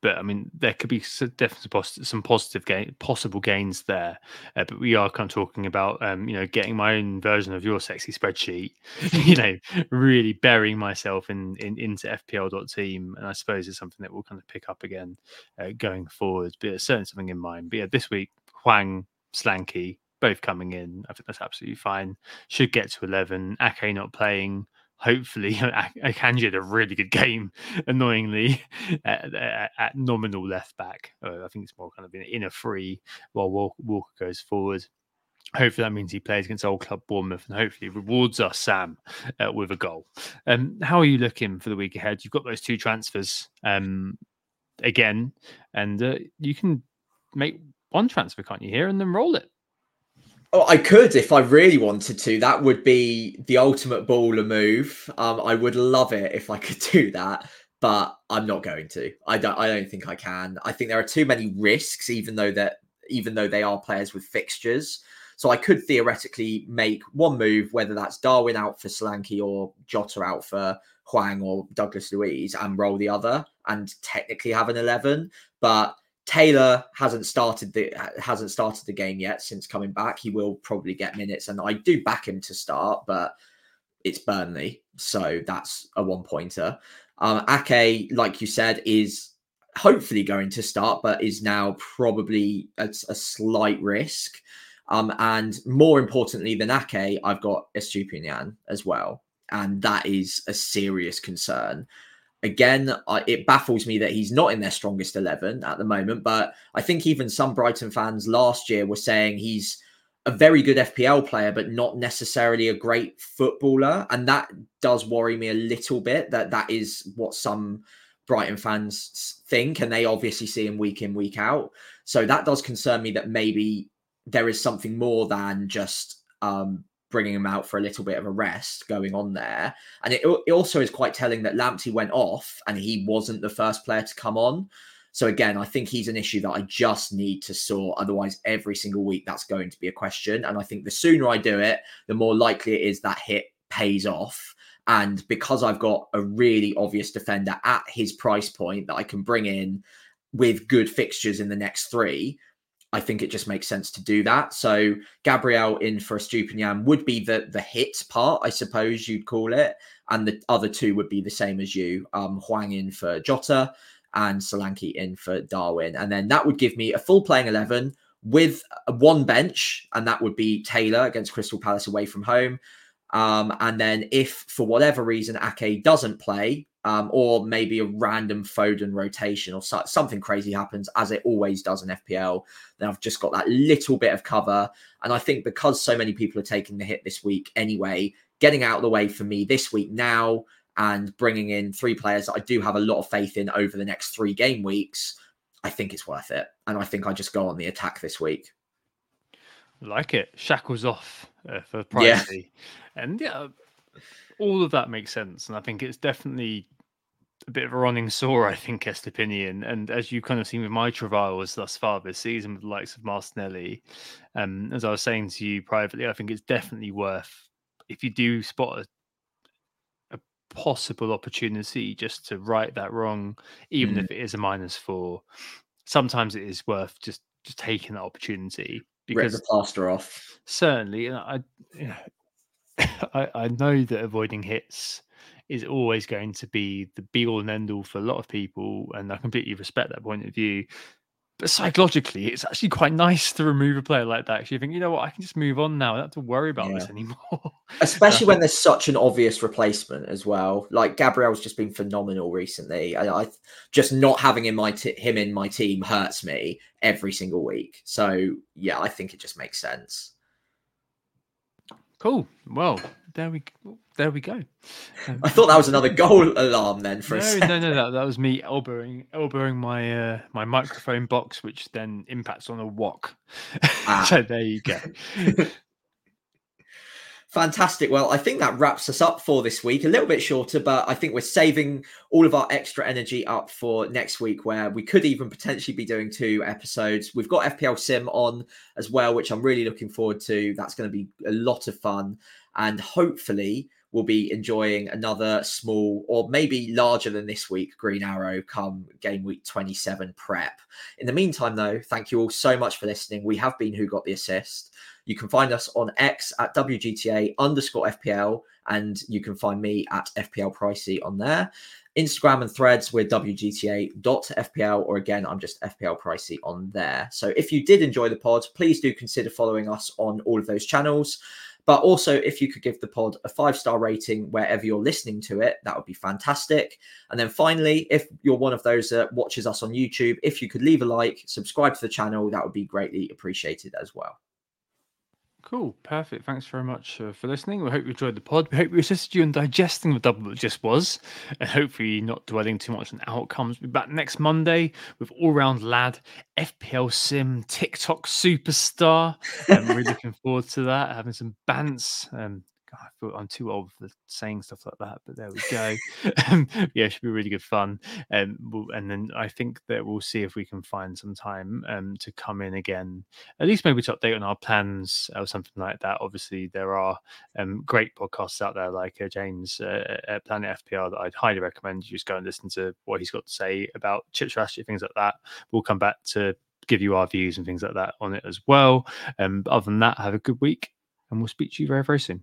but I mean, there could be definitely some positive gain, possible gains there. Uh, but we are kind of talking about, um, you know, getting my own version of your sexy spreadsheet. (laughs) you know, really burying myself in, in into FPL.team, and I suppose it's something that we'll kind of pick up again uh, going forward. But it's certainly something in mind. But yeah, this week, Hwang, Solanke, both coming in. I think that's absolutely fine. Should get to eleven. Ake not playing hopefully (laughs) I Akanji had a really good game, (laughs) annoyingly, (laughs) at, at, nominal left back. Uh, I think it's more kind of in, a free while Walker, Walker goes forward. Hopefully that means he plays against Old Club Bournemouth and hopefully rewards us, Sam, uh, with a goal. Um, how are you looking for the week ahead? You've got those two transfers um, again, and uh, you can make one transfer, can't you, here, and then roll it. Oh, I could if I really wanted to. That would be the ultimate baller move. Um, I would love it if I could (laughs) do that, but I'm not going to. I don't. I don't think I can. I think there are too many risks, even though that even though they are players with fixtures. So I could theoretically make one move, whether that's Darwin out for Solanke or Jota out for Hwang or Douglas Luiz, and roll the other, and technically have an eleven. But Taylor hasn't started the hasn't started the game yet since coming back. He will probably get minutes, and I do back him to start, but it's Burnley, so that's a one pointer. Um, Ake, like you said, is hopefully going to start, but is now probably a, a slight risk. Um, and more importantly than Ake, I've got Estupiñán as well, and that is a serious concern again, I, it baffles me that he's not in their strongest 11 at the moment. But I think even some Brighton fans last year were saying he's a very good FPL player, but not necessarily a great footballer. And that does worry me a little bit that that is what some Brighton fans think. And they obviously see him week in, week out. So that does concern me that maybe there is something more than just um, bringing him out for a little bit of a rest going on there. And it, it also is quite telling that Lamptey went off and he wasn't the first player to come on. So again, I think he's an issue that I just need to sort. Otherwise, every single week that's going to be a question. And I think the sooner I do it, the more likely it is that hit pays off. And because I've got a really obvious defender at his price point that I can bring in with good fixtures in the next three, I think it just makes sense to do that. So Gabriel in for Estupiñán would be the the hit part, I suppose you'd call it, and the other two would be the same as you. Um, Hwang in for Jota and Solanke in for Darwin, and then that would give me a full playing eleven with one bench, and that would be Taylor against Crystal Palace away from home. Um, and then if for whatever reason Ake doesn't play, um, or maybe a random Foden rotation or so, something crazy happens, as it always does in FPL, then I've just got that little bit of cover. And I think because so many people are taking the hit this week anyway, getting out of the way for me this week now and bringing in three players that I do have a lot of faith in over the next three game weeks, I think it's worth it. And I think I just go on the attack this week. Like it. Shackles off uh, for pricey. Yeah. And yeah, all of that makes sense. And I think it's definitely a bit of a running sore, I think, Estupiñán. And as you kind of seen with my travails thus far this season with the likes of Martinelli, um, as I was saying to you privately, I think it's definitely worth if you do spot a, a possible opportunity just to right that wrong, even mm. if it is a minus four. Sometimes it is worth just just taking that opportunity because Rip the plaster off. Certainly, I, you know, (laughs) I, I know that avoiding hits is always going to be the be all and end all for a lot of people, and I completely respect that point of view. But psychologically, it's actually quite nice to remove a player like that. Actually, you think, you know what, I can just move on now. I don't have to worry about yeah. this anymore. (laughs) Especially when there's such an obvious replacement as well. Like Gabriel's just been phenomenal recently. I, I just not having in my t- him in my team hurts me every single week. So yeah, I think it just makes sense. Cool. Well, there we there we go. Um, I thought that was another goal alarm then for no, a second. No, no, no, that was me elbowing elbowing my uh, my microphone box, which then impacts on a wok. (laughs) Ah. so there you go. (laughs) Fantastic. Well, I think that wraps us up for this week. A little bit shorter, but I think we're saving all of our extra energy up for next week, where we could even potentially be doing two episodes. We've got FPL Sim on as well, which I'm really looking forward to. That's going to be a lot of fun. And hopefully, we'll be enjoying another small or maybe larger than this week Green Arrow come game week 27 prep. In the meantime, though, thank you all so much for listening. We have been Who Got the Assist. You can find us on X at WGTA underscore FPL, and you can find me at FPL Pricey on there. Instagram and threads, we're WGTA.FPL, or again, I'm just FPL Pricey on there. So if you did enjoy the pod, please do consider following us on all of those channels. But also, if you could give the pod a five star rating wherever you're listening to it, that would be fantastic. And then finally, if you're one of those that watches us on YouTube, if you could leave a like, subscribe to the channel, that would be greatly appreciated as well. Cool, perfect. Thanks very much uh, for listening. We hope you enjoyed the pod. We hope we assisted you in digesting the double that just was, and hopefully not dwelling too much on outcomes. We'll be back next Monday with all round lad, FPL sim, TikTok superstar. I'm really looking forward to that. Having some bants. Um, God, I feel I'm too old for saying stuff like that, but there we go. (laughs) um, yeah, it should be really good fun. Um, we'll, and then I think that we'll see if we can find some time um, to come in again, at least maybe to update on our plans or something like that. Obviously, there are um, great podcasts out there like uh, James uh, at Planet FPL that I'd highly recommend you just go and listen to what he's got to say about chip strategy, things like that. We'll come back to give you our views and things like that on it as well. Um, other than that, have a good week and we'll speak to you very, very soon.